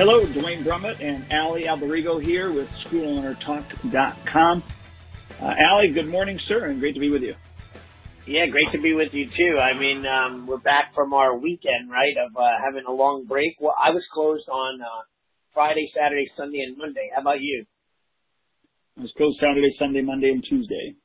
Hello, Duane Brumitt and Allie Alberigo here with SchoolOwnerTalk.com. Uh, Allie, good morning, sir, and great to be with you. Yeah, great to be with you too. I mean, um, we're back from our weekend, right, of uh, having a long break. Well, I was closed on uh, Friday, Saturday, Sunday, and Monday. How about you? I was closed Saturday, Sunday, Monday, and Tuesday.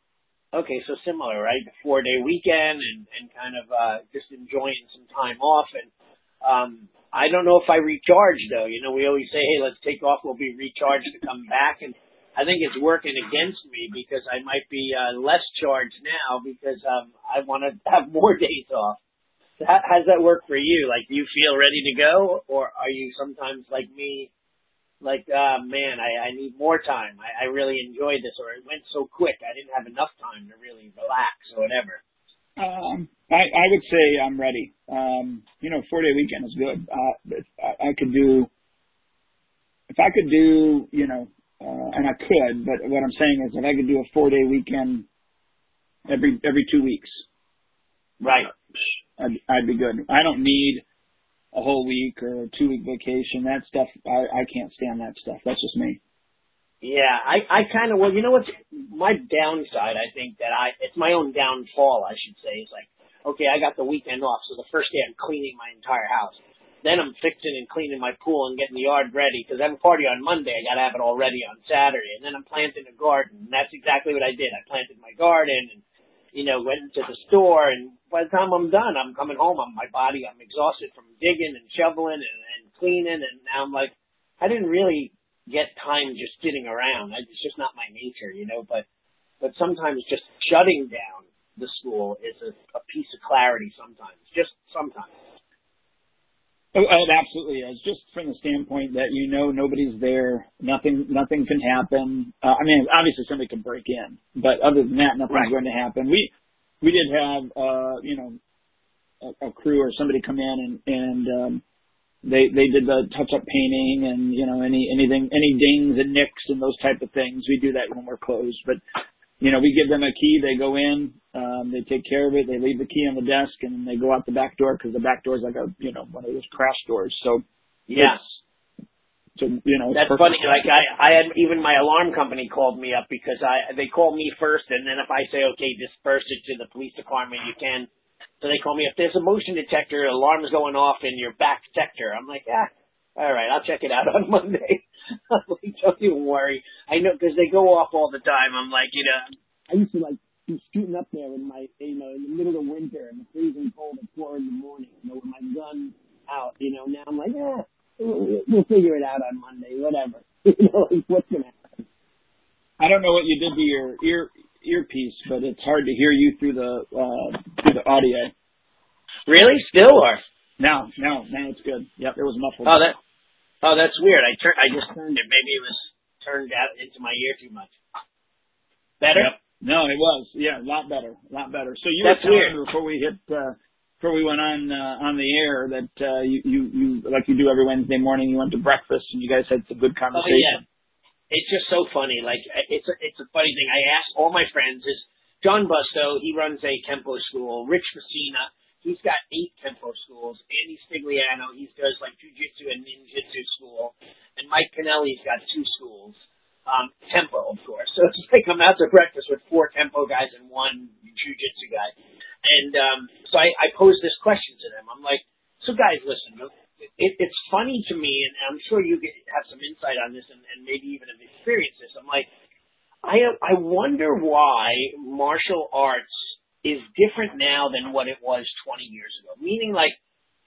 Okay, so similar, right? Four day weekend and, and kind of uh, just enjoying some time off. And um, I don't know if I recharge though. You know, we always say, hey, let's take off. We'll be recharged to come back. And I think it's working against me because I might be uh, less charged now because um, I want to have more days off. How, how does that work for you? Like, do you feel ready to go, or are you sometimes like me, like, uh, man, I, I need more time. I, I really enjoyed this, or it went so quick, I didn't have enough time to really relax or whatever. Um, I, I would say I'm ready. Um, you know, four day weekend is good. Uh, I, I could do, if I could do, you know, uh, and I could, but what I'm saying is if I could do a four day weekend every every two weeks, right? I'd, I'd be good. I don't need a whole week or a two week vacation. That stuff, I, I can't stand that stuff. That's just me. Yeah, I, I kind of, well, you know what's my downside? I think that I, it's my own downfall, I should say. Is like, okay, I got the weekend off, so the first day I'm cleaning my entire house. Then I'm fixing and cleaning my pool and getting the yard ready because I have a party on Monday. I got to have it all ready on Saturday. And then I'm planting a garden. And that's exactly what I did. I planted my garden and, you know, went to the store. And by the time I'm done, I'm coming home. I'm my body. I'm exhausted from digging and shoveling and, and cleaning. And now I'm like, I didn't really get time just sitting around. It's just not my nature, you know. But but sometimes just shutting down the school is a, a piece of clarity. Sometimes, just sometimes. Oh, it absolutely is. Just from the standpoint that you know nobody's there, nothing, nothing can happen. Uh, I mean, obviously somebody can break in, but other than that, nothing's right. going to happen. We, we did have, uh, you know, a, a crew or somebody come in and, and, um, they, they did the touch up painting and, you know, any, anything, any dings and nicks and those type of things. We do that when we're closed, but you know, we give them a key, they go in, um, they take care of it, they leave the key on the desk, and then they go out the back door because the back door is like a, you know, one of those crash doors. So, yes. So, you know, that's funny. Like I, I had even my alarm company called me up because I, they call me first, and then if I say, okay, disperse it to the police department, you can. So they call me if there's a motion detector, alarm's going off in your back sector. I'm like, ah, all right, I'll check it out on Monday. like, don't even worry. I know because they go off all the time. I'm like, you know, I used to like be shooting up there in my, you know, in the middle of winter in the freezing cold at four in the morning, you know, with my gun out. You know, now I'm like, yeah, we'll, we'll figure it out on Monday, whatever. you know, like, what's gonna happen? I don't know what you did to your ear earpiece, but it's hard to hear you through the uh, through the audio. Really? Still or? No, no, now it's good. Yep, it was a muffled. Oh, that Oh, that's weird. I tur- I just turned it. Maybe it was turned out into my ear too much. Better? Yep. No, it was. Yeah, a lot better. A lot better. So you that's were telling weird. before we hit uh before we went on uh, on the air that uh you, you you like you do every Wednesday morning you went to breakfast and you guys had some good conversation. Oh, yeah. It's just so funny. Like it's a, it's a funny thing. I asked all my friends is John Busto, he runs a Kempo school. Rich Messina, He's got eight Kempo schools. Andy Stigliano, he does like jujitsu and ninjutsu school. And Mike Canelli's got two schools. Um, Kempo, of course. So it's like I'm out to breakfast with four Kempo guys and one jujitsu guy. And um, so I, I posed this question to them. I'm like, so guys, listen, it, it's funny to me, and I'm sure you get, have some insight on this, and, and maybe even have experienced this. I'm like, I I wonder why martial arts is different now than what it was 20 years ago. Meaning like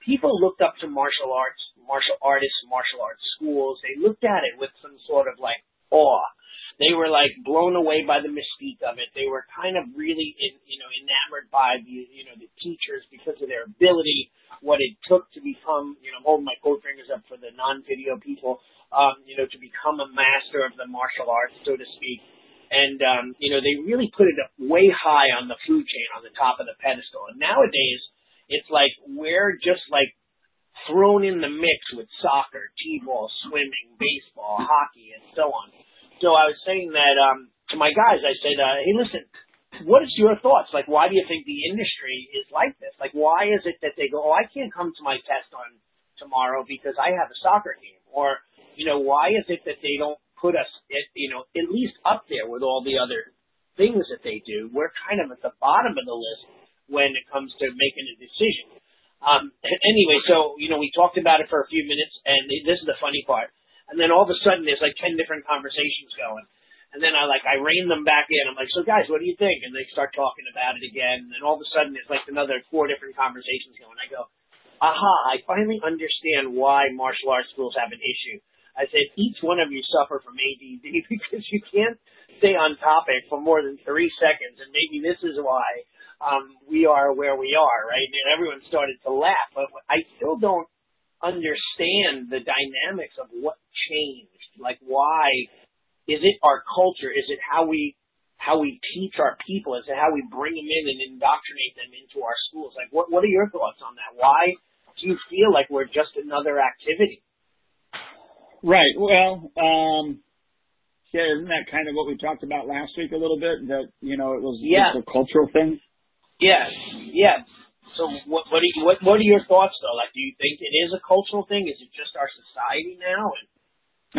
people looked up to martial arts, martial artists, martial arts schools. They looked at it with some sort of like awe. They were like blown away by the mystique of it. They were kind of really, in, you know, enamored by the, you know, the teachers because of their ability, what it took to become, you know, I'm holding my coat fingers up for the non-video people, um, you know, to become a master of the martial arts, so to speak and um, you know they really put it way high on the food chain, on the top of the pedestal. And nowadays, it's like we're just like thrown in the mix with soccer, t-ball, swimming, baseball, hockey, and so on. So I was saying that um, to my guys, I said, uh, "Hey, listen." What is your thoughts? Like, why do you think the industry is like this? Like, why is it that they go, "Oh, I can't come to my test on tomorrow because I have a soccer game? Or, you know, why is it that they don't put us, at, you know, at least up there with all the other things that they do? We're kind of at the bottom of the list when it comes to making a decision. Um, anyway, so, you know, we talked about it for a few minutes and this is the funny part. And then all of a sudden there's like 10 different conversations going. And then I like, I rein them back in. I'm like, so guys, what do you think? And they start talking about it again. And then all of a sudden there's like another four different conversations going. I go, aha, I finally understand why martial arts schools have an issue. I said, each one of you suffer from ADD because you can't stay on topic for more than three seconds. And maybe this is why um, we are where we are, right? And everyone started to laugh, but I still don't understand the dynamics of what changed. Like, why is it our culture? Is it how we how we teach our people? Is it how we bring them in and indoctrinate them into our schools? Like, what what are your thoughts on that? Why do you feel like we're just another activity? Right. Well, um, yeah, isn't that kind of what we talked about last week a little bit? That you know it was yeah. a cultural thing. Yes. Yeah. So what what are you, what what are your thoughts though? Like, do you think it is a cultural thing? Is it just our society now? And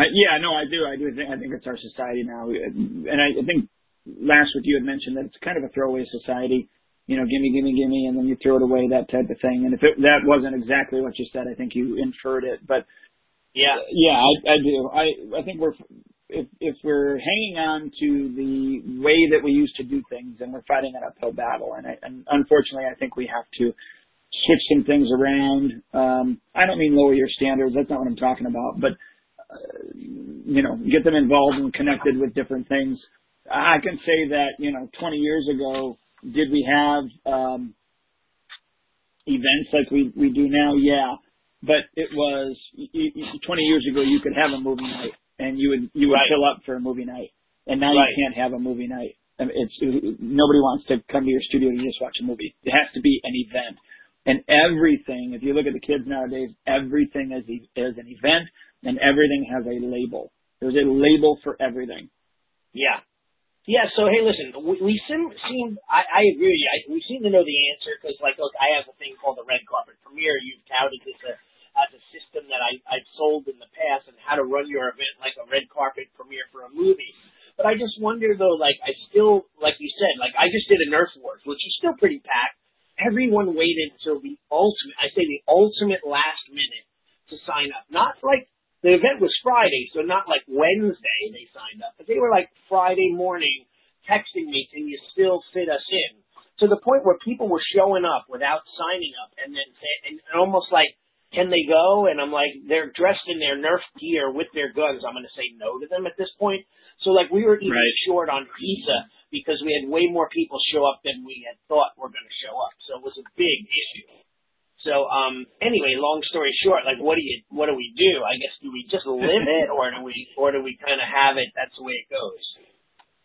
uh, yeah, no, I do. I do think I think it's our society now, and I, I think last week you had mentioned that it's kind of a throwaway society. You know, gimme, gimme, gimme, and then you throw it away, that type of thing. And if it, that wasn't exactly what you said, I think you inferred it. But yeah. Yeah, I, I do. I I think we're if if we're hanging on to the way that we used to do things, and we're fighting an uphill battle. And, I, and unfortunately, I think we have to switch some things around. Um, I don't mean lower your standards. That's not what I'm talking about. But uh, you know, get them involved and connected with different things. I can say that you know, 20 years ago, did we have um, events like we we do now? Yeah but it was 20 years ago you could have a movie night and you would you would right. fill up for a movie night and now right. you can't have a movie night I mean, it's nobody wants to come to your studio to just watch a movie it has to be an event and everything if you look at the kids nowadays everything is is an event and everything has a label there's a label for everything yeah yeah, so hey, listen, we, we seem, seem I, I agree with you. I, we seem to know the answer because, like, look, I have a thing called the red carpet premiere. You've touted this a, as a system that I, I've sold in the past and how to run your event like a red carpet premiere for a movie. But I just wonder though, like I still, like you said, like I just did a Nerf Wars, which is still pretty packed. Everyone waited until the ultimate, I say the ultimate last minute to sign up. Not like the event was Friday, so not like Wednesday they signed up, but they were like Friday morning texting me, can you still fit us in? To the point where people were showing up without signing up and then and almost like can they go? And I'm like, they're dressed in their Nerf gear with their guns. I'm going to say no to them at this point. So like we were even right. short on pizza because we had way more people show up than we had thought were going to show up. So it was a big issue. So um anyway, long story short, like what do you what do we do? I guess do we just live it or do we or do we kind of have it? That's the way it goes.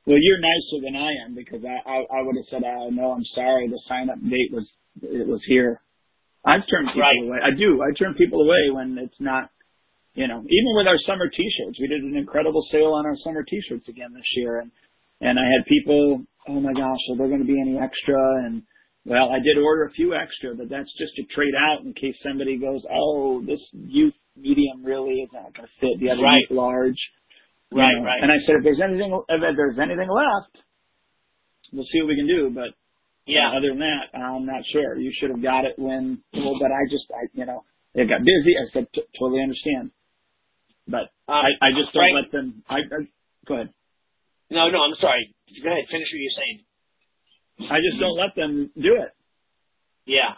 Well, you're nicer than I am because I I, I would have said, uh, no, I'm sorry, the sign up date was it was here. I've turned people right. away. I do. I turn people away when it's not, you know, even with our summer T-shirts. We did an incredible sale on our summer T-shirts again this year, and and I had people, oh my gosh, are there going to be any extra? And well, I did order a few extra, but that's just to trade out in case somebody goes, oh, this youth medium really is not going to fit the other right. youth large. Right, know. right. And I said, if there's anything, if there's anything left, we'll see what we can do. But yeah. Other than that, I'm not sure. You should have got it when, well, but I just, I, you know, it got busy. I said, t- totally understand. But um, I, I just don't let them, I, I, go ahead. No, no, I'm sorry. Go ahead. Finish what you're saying. I just don't let them do it. Yeah.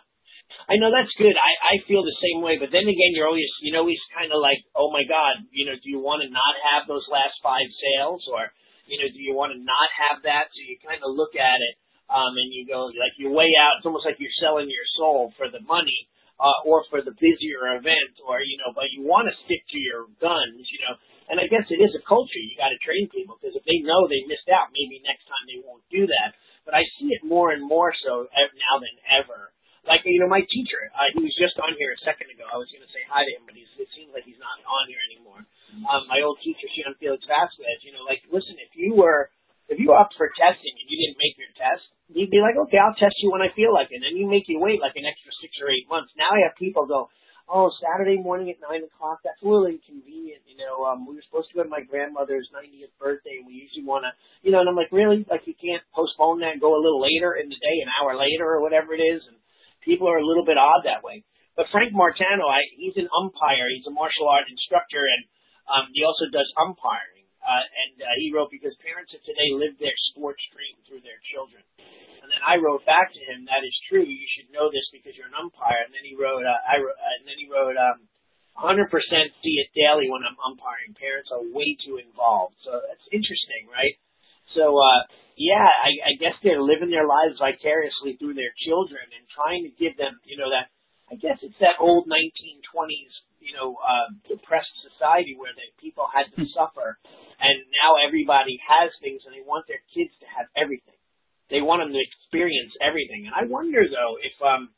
I know that's good. I, I feel the same way, but then again, you're always, you know, he's kind of like, oh my God, you know, do you want to not have those last five sales or, you know, do you want to not have that? So you kind of look at it um, and you go like you weigh out. It's almost like you're selling your soul for the money, uh, or for the busier event, or you know, but you want to stick to your guns, you know. And I guess it is a culture. You got to train people because if they know they missed out, maybe next time they won't do that. But I see it more and more so now than ever. Like you know, my teacher, uh, he was just on here a second ago. I was going to say hi to him, but he's, it seems like he's not on here anymore. Um, my old teacher, Sean Felix Vasquez. You know, like listen, if you were if you opt for testing and you didn't make your test, you'd be like, okay, I'll test you when I feel like it. And then you make you wait like an extra six or eight months. Now I have people go, oh, Saturday morning at nine o'clock, that's a little inconvenient. You know, um, we were supposed to go to my grandmother's 90th birthday, and we usually want to, you know, and I'm like, really? Like, you can't postpone that and go a little later in the day, an hour later or whatever it is? And people are a little bit odd that way. But Frank Martano, I, he's an umpire. He's a martial art instructor, and um, he also does umpiring. Uh, and uh, he wrote because parents of today live their sports dream through their children. And then I wrote back to him, that is true. You should know this because you're an umpire. And then he wrote, uh, I wrote, uh, and then he wrote, um, 100% see it daily when I'm umpiring. Parents are way too involved. So that's interesting, right? So, uh, yeah, I, I guess they're living their lives vicariously through their children and trying to give them, you know, that, I guess it's that old 1920s, you know, uh, depressed society where the people had to suffer. And now everybody has things and they want their kids to have everything. They want them to experience everything. And I wonder though if um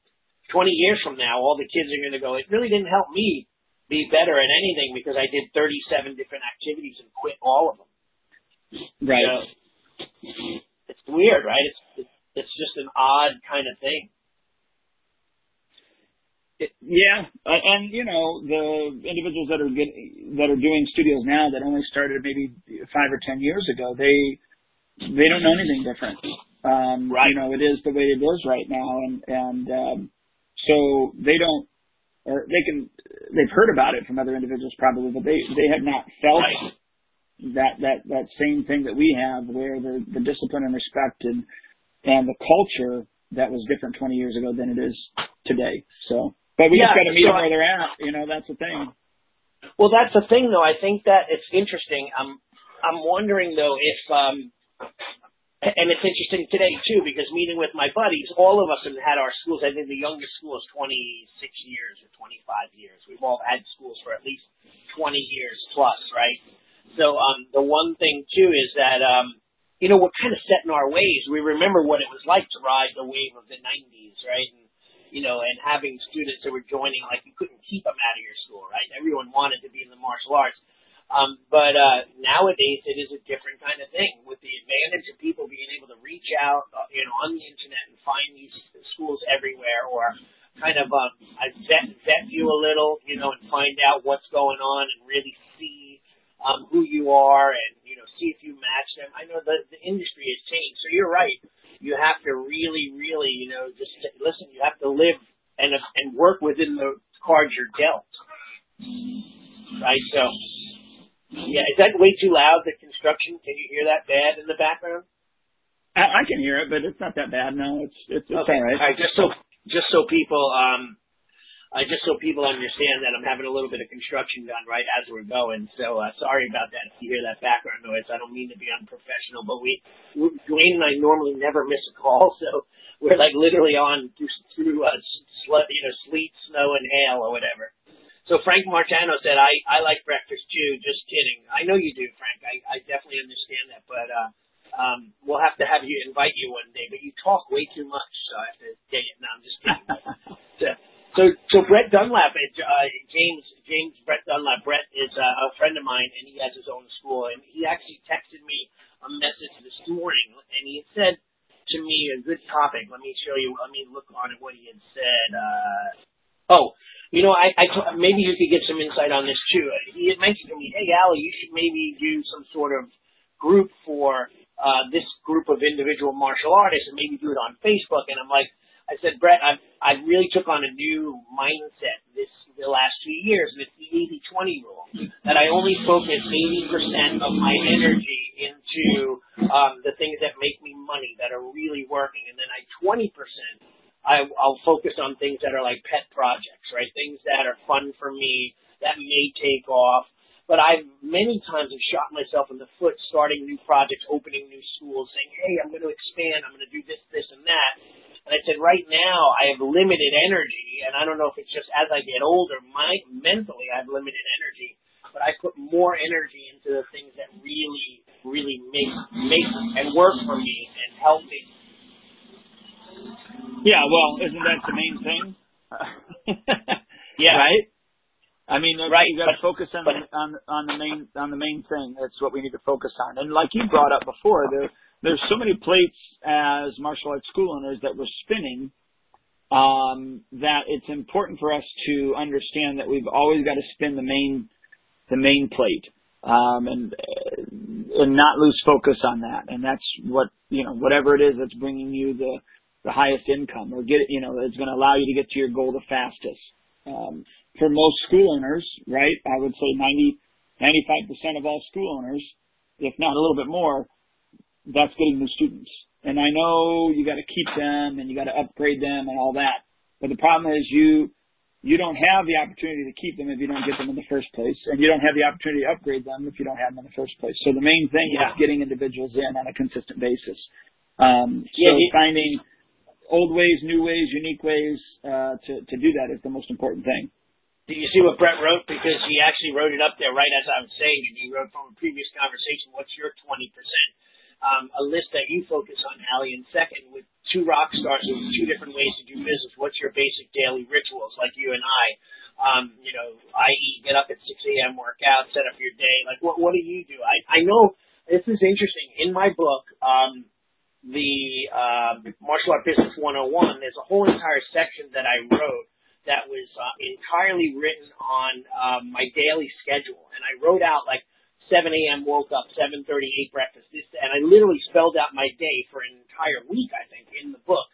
20 years from now all the kids are going to go, it really didn't help me be better at anything because I did 37 different activities and quit all of them. Right. Know, it's weird, right? It's it's just an odd kind of thing. It, yeah, and you know the individuals that are get, that are doing studios now that only started maybe five or ten years ago, they they don't know anything different. Um, right. You know, it is the way it is right now, and and um, so they don't, or they can, they've heard about it from other individuals probably, but they they have not felt right. that that that same thing that we have, where the the discipline and respect and and the culture that was different 20 years ago than it is today. So, but we Yeah, just got to meet so them where they're at. You know, that's the thing. Well, that's the thing, though. I think that it's interesting. I'm I'm wondering though if um, and it's interesting today too because meeting with my buddies, all of us have had our schools. I think the youngest school is 26 years or 25 years. We've all had schools for at least 20 years plus, right? So um, the one thing too is that um, you know we're kind of set in our ways. We remember what it was like to ride the wave of the 90s, right? And you know, and having students that were joining, like you couldn't keep them out of your school, right? Everyone wanted to be in the martial arts. Um, but uh, nowadays it is a different kind of thing with the advantage of people being able to reach out, uh, you know, on the internet and find these schools everywhere, or kind of um, I vet vet you a little, you know, and find out what's going on and really see um, who you are and you know see if you match them. I know the the industry has changed, so you're right. You have to really, really, you know, just listen. You have to live and and work within the cards you're dealt, right? So. Yeah, is that way too loud? The construction? Can you hear that bad in the background? I, I can hear it, but it's not that bad. No, it's it's, it's okay. all right. All right. Just so just so people um, just so people understand that I'm having a little bit of construction done right as we're going. So uh, sorry about that if you hear that background noise. I don't mean to be unprofessional, but we, we Duane and I normally never miss a call, so we're like literally on through, through uh, sl- you know sleet, snow, and hail or whatever. So Frank Martano said, I, I like breakfast too. Just kidding. I know you do, Frank. I, I definitely understand that, but, uh, um, we'll have to have you invite you one day, but you talk way too much, so I have to get it. No, I'm just kidding. so, so, so Brett Dunlap, uh, James, James Brett Dunlap, Brett is uh, a friend of mine and he has his own school and he actually texted me a message this morning and he said to me a good topic. Let me show you, let me look on what he had said. Uh, oh, you know, I, I maybe you could get some insight on this too. He had mentioned to me, "Hey, Allie, you should maybe do some sort of group for uh, this group of individual martial artists, and maybe do it on Facebook." And I'm like, I said, Brett, I've, I really took on a new mindset this the last two years, it's the 80-20 rule that I only focus 80% of my energy into um, the things that make me money that are really working, and then I 20% I, I'll focus on things that are like pet projects, right? Things that are fun for me that may take off. But I've many times have shot myself in the foot starting new projects, opening new schools, saying, hey, I'm going to expand, I'm going to do this, this, and that. And I said, right now I have limited energy, and I don't know if it's just as I get older, my mentally I have limited energy, but I put more energy into the things that really, really make make and work for me and help me. Yeah, well, isn't that the main thing? Yeah. Right. I mean, Right, you got to focus on but- the, on on the main on the main thing. That's what we need to focus on. And like you brought up before, there there's so many plates as martial arts school owners that we're spinning um, that it's important for us to understand that we've always got to spin the main the main plate um, and and not lose focus on that. And that's what you know, whatever it is that's bringing you the the highest income or get you know it's going to allow you to get to your goal the fastest. Um, for most school owners, right? I would say 90 95% of all school owners, if not a little bit more, that's getting new students. And I know you got to keep them and you got to upgrade them and all that. But the problem is you you don't have the opportunity to keep them if you don't get them in the first place, and you don't have the opportunity to upgrade them if you don't have them in the first place. So the main thing yeah. is getting individuals in on a consistent basis. Um, so yeah, finding old ways, new ways, unique ways uh, to to do that is the most important thing. Do you see what Brett wrote? Because he actually wrote it up there right as I was saying, and he wrote from a previous conversation. What's your twenty percent? Um, a list that you focus on, Allie. And second, with two rock stars with two different ways to do business, what's your basic daily rituals like you and I? Um, you know, i.e., get up at 6 a.m., work out, set up your day. Like, what what do you do? I I know this is interesting. In my book, um, the uh, Martial Art Business 101, there's a whole entire section that I wrote that was uh, entirely written on um, my daily schedule, and I wrote out like 7 a.m. woke up, 7:30 ate breakfast. This and I literally spelled out my day for an entire week. I think in the book,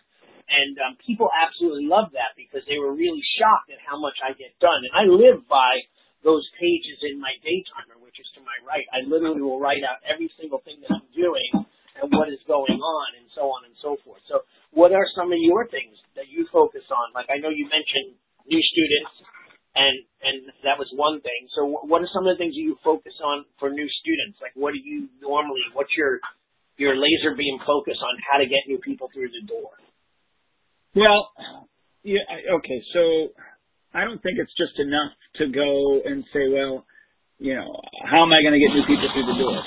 and um, people absolutely loved that because they were really shocked at how much I get done. And I live by those pages in my day timer, which is to my right. I literally will write out every single thing that I'm doing and what is going on, and so on and so forth. So, what are some of your things that you focus on? Like I know you mentioned new students and and that was one thing. So what are some of the things you focus on for new students? Like what do you normally? What's your your laser beam focus on how to get new people through the door? Well, yeah, okay. So I don't think it's just enough to go and say, well, you know, how am I going to get new people through the door?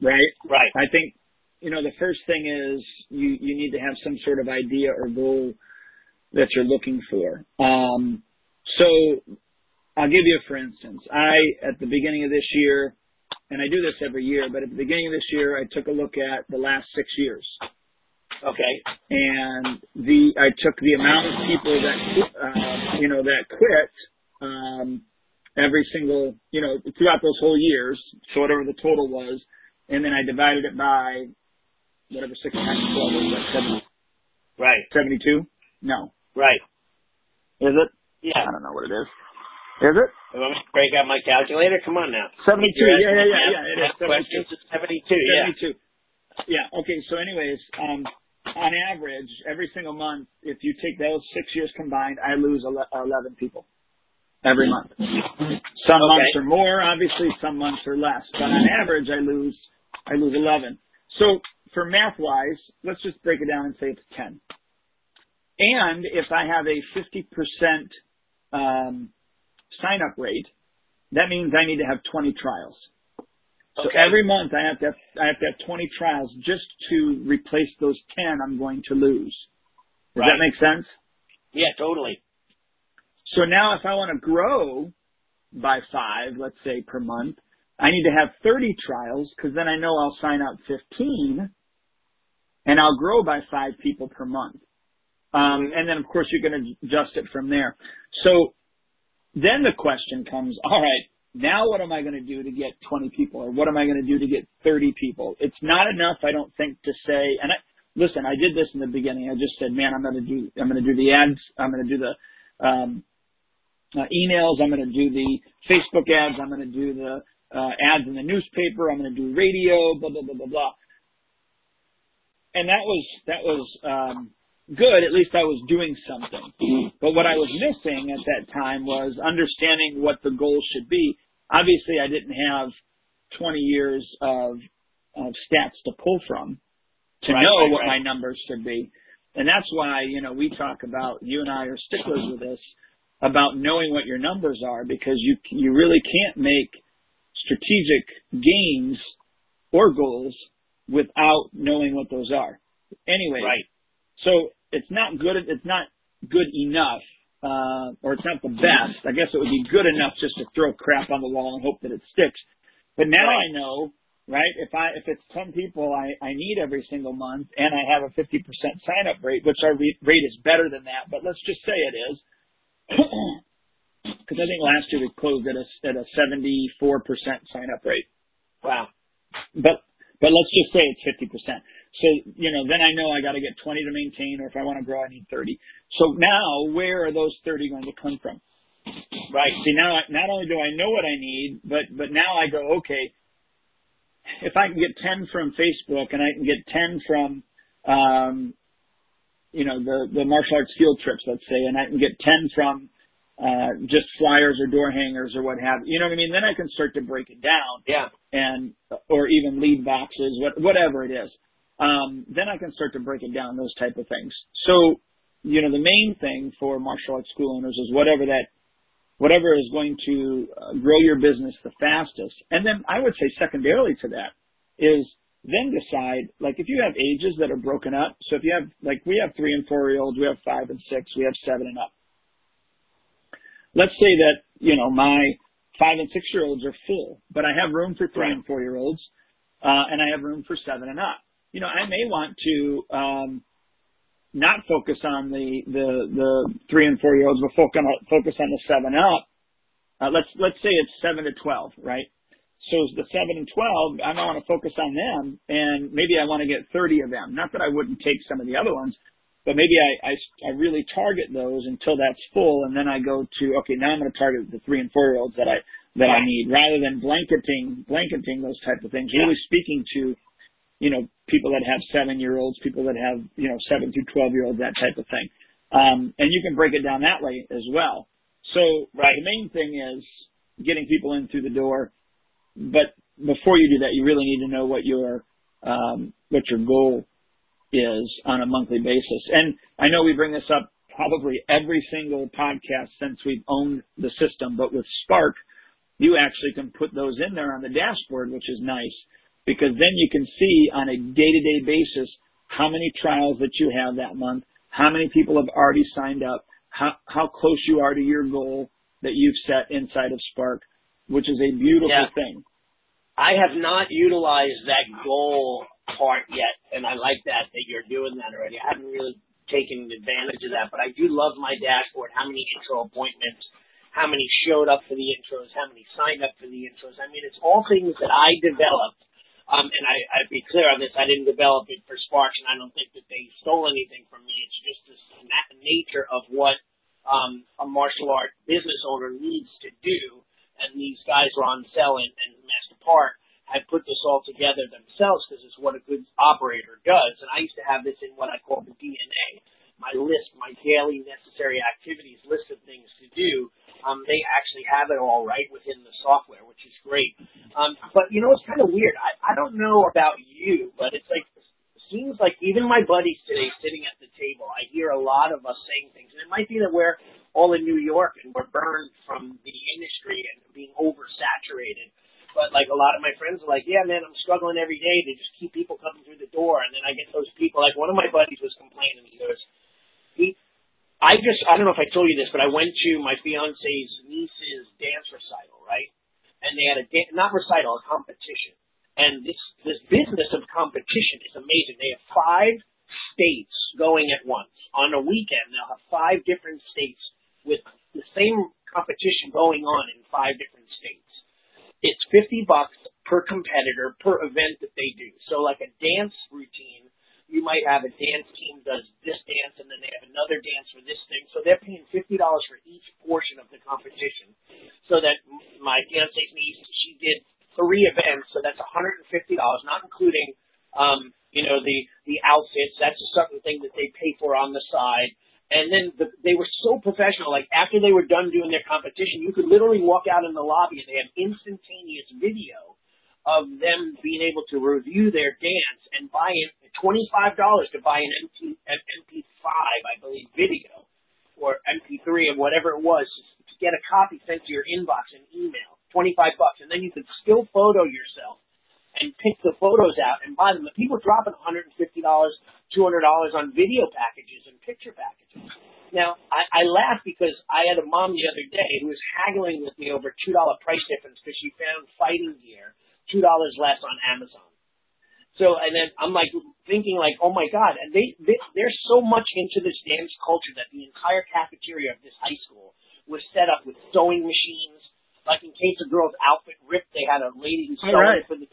Right. Right. I think you know the first thing is you you need to have some sort of idea or goal that you're looking for. Um, so I'll give you a for instance. I, at the beginning of this year, and I do this every year, but at the beginning of this year, I took a look at the last six years. Okay. And the I took the amount of people that uh, you know that quit um, every single you know throughout those whole years, so whatever the total was, and then I divided it by whatever six times twelve was like seventy. Right. Seventy-two? No. Right. Is it? Yeah. I don't know what it is. Is it? Want me to break out my calculator? Come on now. 72. Yeah, yeah, yeah, yeah. It is. 72. Questions 72, yeah. 72. Yeah. Okay. So anyways, um, on average, every single month, if you take those six years combined, I lose 11 people every month. Some okay. months are more, obviously. Some months are less. But on average, I lose, I lose 11. So for math wise, let's just break it down and say it's 10. And if I have a 50% um, sign up rate, that means I need to have 20 trials. So okay. every month I have to have, I have to have 20 trials just to replace those 10 I'm going to lose. Does right. that make sense? Yeah, totally. So now if I want to grow by five, let's say per month, I need to have 30 trials because then I know I'll sign up 15 and I'll grow by five people per month. Um, and then of course you're going to adjust it from there. So then the question comes, all right, now what am I going to do to get 20 people or what am I going to do to get 30 people? It's not enough, I don't think, to say, and I, listen, I did this in the beginning. I just said, man, I'm going to do, I'm going to do the ads. I'm going to do the, um, uh, emails. I'm going to do the Facebook ads. I'm going to do the, uh, ads in the newspaper. I'm going to do radio, blah, blah, blah, blah, blah. And that was, that was, um, good, at least I was doing something. But what I was missing at that time was understanding what the goal should be. Obviously, I didn't have 20 years of, of stats to pull from to right, know right, what right. my numbers should be. And that's why, you know, we talk about, you and I are sticklers with this, about knowing what your numbers are because you, you really can't make strategic gains or goals without knowing what those are. Anyway, right. So it's not good. It's not good enough, uh, or it's not the best. I guess it would be good enough just to throw crap on the wall and hope that it sticks. But now right. I know right? If I if it's ten people I I need every single month, and I have a fifty percent sign up rate, which our re- rate is better than that, but let's just say it is, because I think last year we closed at a at a seventy four percent sign up rate. Wow. But but let's just say it's fifty percent. So you know, then I know I got to get twenty to maintain, or if I want to grow, I need thirty. So now, where are those thirty going to come from? Right. See now, not only do I know what I need, but but now I go, okay, if I can get ten from Facebook and I can get ten from, um, you know, the the martial arts field trips, let's say, and I can get ten from uh, just flyers or door hangers or what have you. You know what I mean? Then I can start to break it down. Yeah. And or even lead boxes, what, whatever it is. Um, then I can start to break it down, those type of things. So, you know, the main thing for martial arts school owners is whatever that, whatever is going to uh, grow your business the fastest. And then I would say secondarily to that is then decide, like if you have ages that are broken up, so if you have, like we have three and four year olds, we have five and six, we have seven and up. Let's say that, you know, my five and six year olds are full, but I have room for three and four year olds, uh, and I have room for seven and up you know, I may want to um, not focus on the the the three and four year olds, but focus on focus on the seven up. Uh, let's let's say it's seven to twelve, right? So the seven and twelve, I might want to focus on them, and maybe I want to get thirty of them. Not that I wouldn't take some of the other ones, but maybe I I, I really target those until that's full, and then I go to okay, now I'm going to target the three and four year olds that I that I need, rather than blanketing blanketing those type of things. Yeah. Really speaking to you know, people that have seven year olds, people that have, you know, seven through 12 year olds, that type of thing. Um, and you can break it down that way as well. So Right. the main thing is getting people in through the door. But before you do that, you really need to know what your, um, what your goal is on a monthly basis. And I know we bring this up probably every single podcast since we've owned the system, but with Spark, you actually can put those in there on the dashboard, which is nice because then you can see on a day-to-day basis how many trials that you have that month, how many people have already signed up, how, how close you are to your goal that you've set inside of Spark, which is a beautiful Yeah. thing. I have not utilized that goal part yet, and I like that that you're doing that already. I haven't really taken advantage of that, but I do love my dashboard. How many intro appointments? How many showed up for the intros? How many signed up for the intros? I mean, it's all things that I developed. Um, and I'd be clear on this. I didn't develop it for Sparks, and I don't think that they stole anything from me. It's just the na- nature of what um, a martial art business owner needs to do. And these guys, Ron Sell and, and Master Park, had put this all together themselves because it's what a good operator does. And I used to have this in what I call the DNA, my list, my daily necessary activities list of things to do. Um, they actually have it all right within the software, which is great. Um, but you know, it's kind of weird. I, I don't know about you, but it's like seems like even my buddies today sitting at the table, I hear a lot of us saying things, and it might be that we're all in New York and we're burned from the industry and being oversaturated. But like a lot of my friends are like, yeah, man, I'm struggling every day to just keep people coming through the door, and then I get those people. Like one of my buddies was complaining. He goes, he, I just, I don't know if I told you this, but I went to my fiance's niece's dance recital, right? And they had a not recital, a competition. And this this business of competition is amazing. They have five states going at once on a weekend. They'll have five different states with the same competition going on in five different states. It's fifty bucks per competitor per event that they do. So like a dance routine, you might have a dance team does this dance and then they have another dance for this thing. So they're paying fifty dollars for each portion of the competition. So that my fiance niece, she did three events, so that's one hundred and fifty dollars, not including, um, you know, the the outfits. That's a certain thing that they pay for on the side. And then the, they were so professional. Like after they were done doing their competition, you could literally walk out in the lobby and they have instantaneous video of them being able to review their dance and buy an $25 to buy an MP, an MP5, I believe, video or MP3 or whatever it was to get a copy sent to your inbox and email. 25 bucks. And then you can still photo yourself and pick the photos out and buy them. The people dropping $150, $200 on video packages and picture packages. Now, I, I laugh because I had a mom the other day who was haggling with me over $2 price difference because she found fighting gear $2 less on Amazon. So, and then I'm like thinking like, oh my God, and they, they, they're so much into this dance culture that the entire cafeteria of this high school was set up with sewing machines. Like in case a girl's outfit ripped, they had a lady who sewing right. for the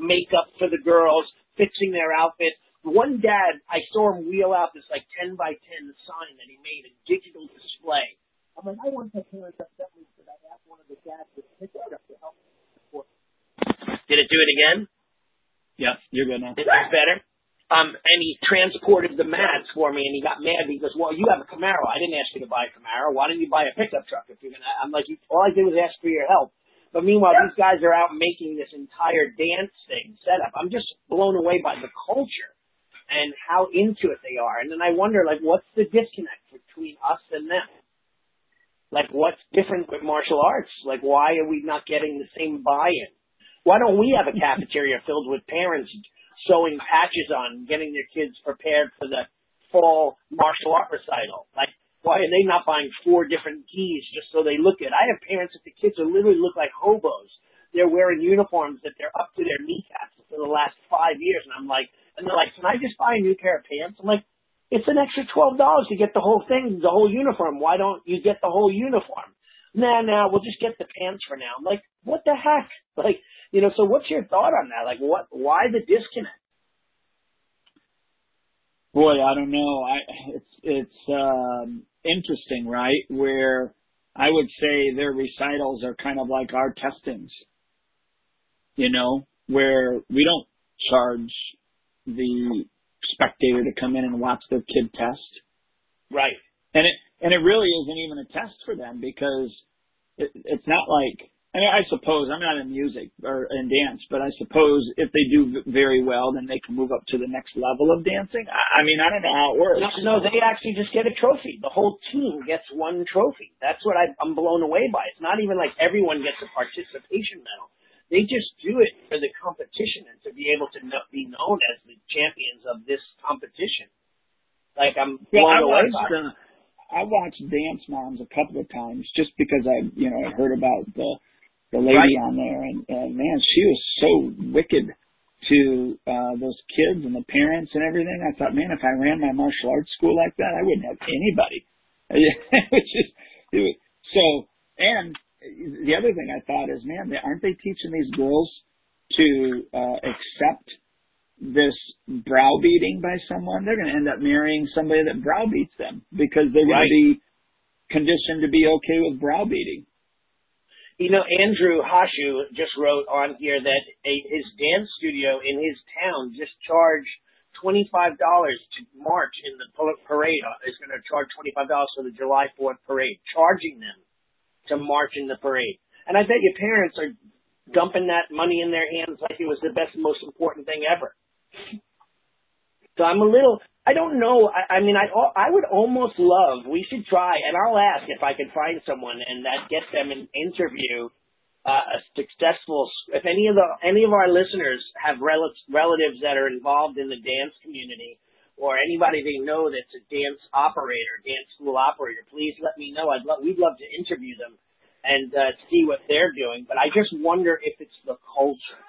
makeup for the girls, fixing their outfits. One dad, I saw him wheel out this like 10 by 10 sign that he made, a digital display. I'm like, I want to parents upset me because I asked one of the dads to pick it up to help support. Did it do it again? Yeah, you're good now. Is that better? Um, and he transported the mats for me, and he got mad because, well, you have a Camaro. I didn't ask you to buy a Camaro. Why didn't you buy a pickup truck if you're gonna? I'm like, all I did was ask for your help. But meanwhile, these guys are out making this entire dance thing set up. I'm just blown away by the culture and how into it they are. And then I wonder, like, what's the disconnect between us and them? Like, what's different with martial arts? Like, why are we not getting the same buy-in? Why don't we have a cafeteria filled with parents sewing patches on, getting their kids prepared for the fall martial art recital? Like, why are they not buying four different gis just so they look good? I have parents that the kids are literally look like hobos. They're wearing uniforms that they're up to their kneecaps for the last five years, and I'm like, and they're like, can I just buy a new pair of pants? I'm like, it's an extra twelve dollars to get the whole thing, the whole uniform. Why don't you get the whole uniform? Nah, nah, we'll just get the pants for now. I'm like, what the heck? Like, you know, so what's your thought on that? Like, what? Why the disconnect? Boy, I don't know. I it's it's um, interesting, right? Where I would say their recitals are kind of like our testings. You know, where we don't charge the spectator to come in and watch their kid test. Right. And it and it really isn't even a test for them because it, it's not like I mean I suppose I'm not in music or in dance, but I suppose if they do very well, then they can move up to the next level of dancing. I, I mean I don't know how it works. No, no, they actually just get a trophy. The whole team gets one trophy. That's what I, I'm blown away by. It's not even like everyone gets a participation medal. They just do it for the competition and to be able to know, be known as the champions of this competition. Like I'm blown I away by. Uh, I watched Dance Moms a couple of times just because I, you know, I heard about the the lady Right. on there, and, and man, she was so wicked to uh those kids and the parents and everything. I thought, man, if I ran my martial arts school like that, I wouldn't have anybody. Which is it was, so. And the other thing I thought is, man, aren't they teaching these girls to uh accept this browbeating by someone? They're going to end up marrying somebody that browbeats them because they're going to be conditioned to be okay with browbeating. You know, Andrew Hashu just wrote on here that a, his dance studio in his town just charged twenty five dollars to march in the pa- parade. Uh, Is going to charge twenty five dollars for the July Fourth parade, charging them to march in the parade. And I bet your parents are dumping that money in their hands like it was the best, most important thing ever. So I'm a little. I don't know. I, I mean, I I would almost love. We should try, and I'll ask if I can find someone and that get them an interview. Uh, a successful. If any of the any of our listeners have rel- relatives that are involved in the dance community, or anybody they know that's a dance operator, dance school operator, please let me know. I'd love. We'd love to interview them and uh, see what they're doing. But I just wonder if it's the culture.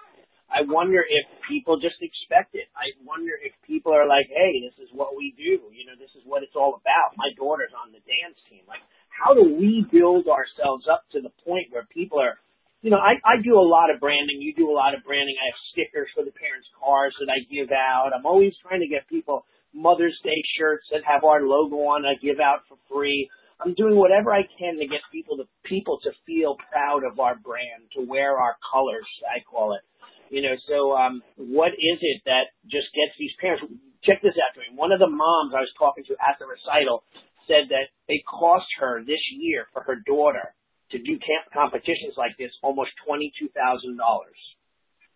I wonder if people just expect it. I wonder if people are like, hey, this is what we do. You know, this is what it's all about. My daughter's on the dance team. Like, how do we build ourselves up to the point where people are, you know, I, I do a lot of branding. You do a lot of branding. I have stickers for the parents' cars that I give out. I'm always trying to get people Mother's Day shirts that have our logo on. I give out for free. I'm doing whatever I can to get people to people to feel proud of our brand, to wear our colors. I call it. You know, so um, what is it that just gets these parents? Check this out, Duane. One of the moms I was talking to at the recital said that it cost her this year for her daughter to do camp competitions like this almost twenty two thousand dollars.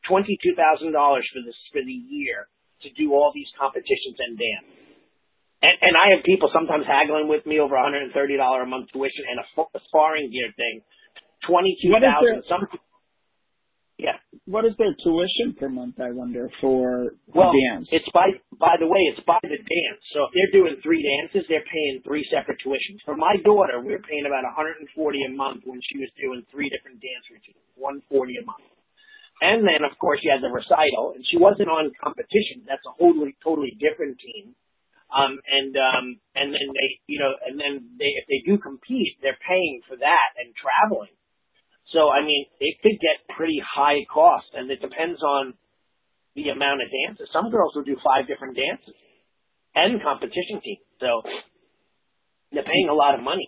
Twenty two thousand dollars for this for the year to do all these competitions and dance. And, and I have people sometimes haggling with me over $130 a month tuition and a, f- a sparring gear thing. Twenty two thousand. Some. Yeah. What is their tuition per month? I wonder for Well, dance. it's by by the way, it's by the dance. So if they're doing three dances, they're paying three separate tuitions. For my daughter, we were paying about 140 a month when she was doing three different dance routines, 140 a month. And then, of course, you had the recital, and she wasn't on competition. That's a totally, totally different team. Um, and um, and then they, you know, and then they, if they do compete, they're paying for that and traveling. So I mean, it could get pretty high cost, and it depends on the amount of dances. Some girls will do five different dances and competition team. So they're paying a lot of money.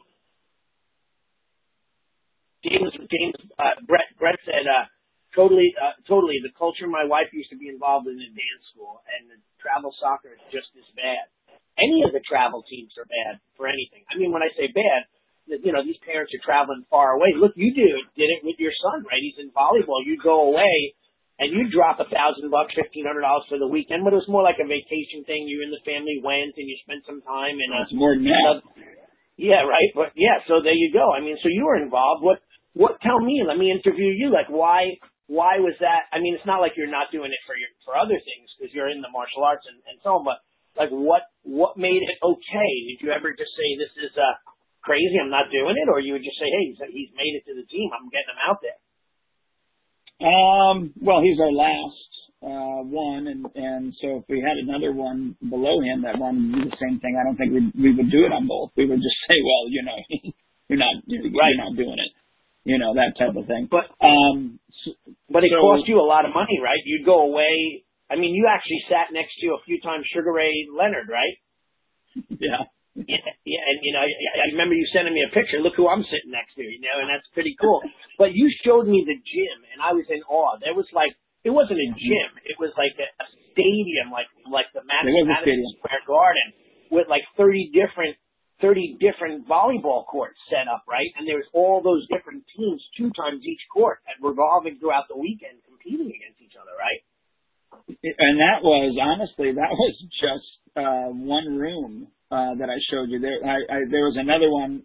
James, James, uh, Brett, Brett said, uh, totally, uh, totally. The culture my wife used to be involved in in dance school, and the travel soccer is just as bad. Any of the travel teams are bad for anything. I mean, when I say bad, you know, these parents are traveling far away. Look, you do did it with your son, right? He's in volleyball. You go away and you drop a thousand bucks, fifteen hundred dollars for the weekend, but it was more like a vacation thing. You and the family went and you spent some time and uh, it's more than that. yeah, right. But yeah, so there you go. I mean, so you were involved. What what tell me, let me interview you. Like why why was that? I mean, it's not like you're not doing it for your for other things because you're in the martial arts and, and so on. But like, what what made it okay? Did you ever just say this is uh crazy? I'm not doing it, or you would just say, hey, he's he's made it to the team. I'm getting him out there. Um. Well, he's our last uh one, and and so if we had another one below him that wanted to do the same thing, I don't think we we would do it on both. We would just say, well, you know, you're not you're, right. you're not doing it you know, that type of thing. But um, but it so, cost you a lot of money, right? You'd go away. I mean, you actually sat next to a few times Sugar Ray Leonard, right? Yeah. Yeah, yeah, and you know, I, I remember you sending me a picture. Look who I'm sitting next to, you know, and that's pretty cool. But you showed me the gym, and I was in awe. There was like, it wasn't a gym; it was like a, a stadium, like like the Madison, Madison Square Garden, with like 30 different 30 different volleyball courts set up, right? And there was all those different teams two times each court and revolving throughout the weekend competing against each other, right? And that was honestly that was just uh one room Uh, that I showed you there I, I there was another one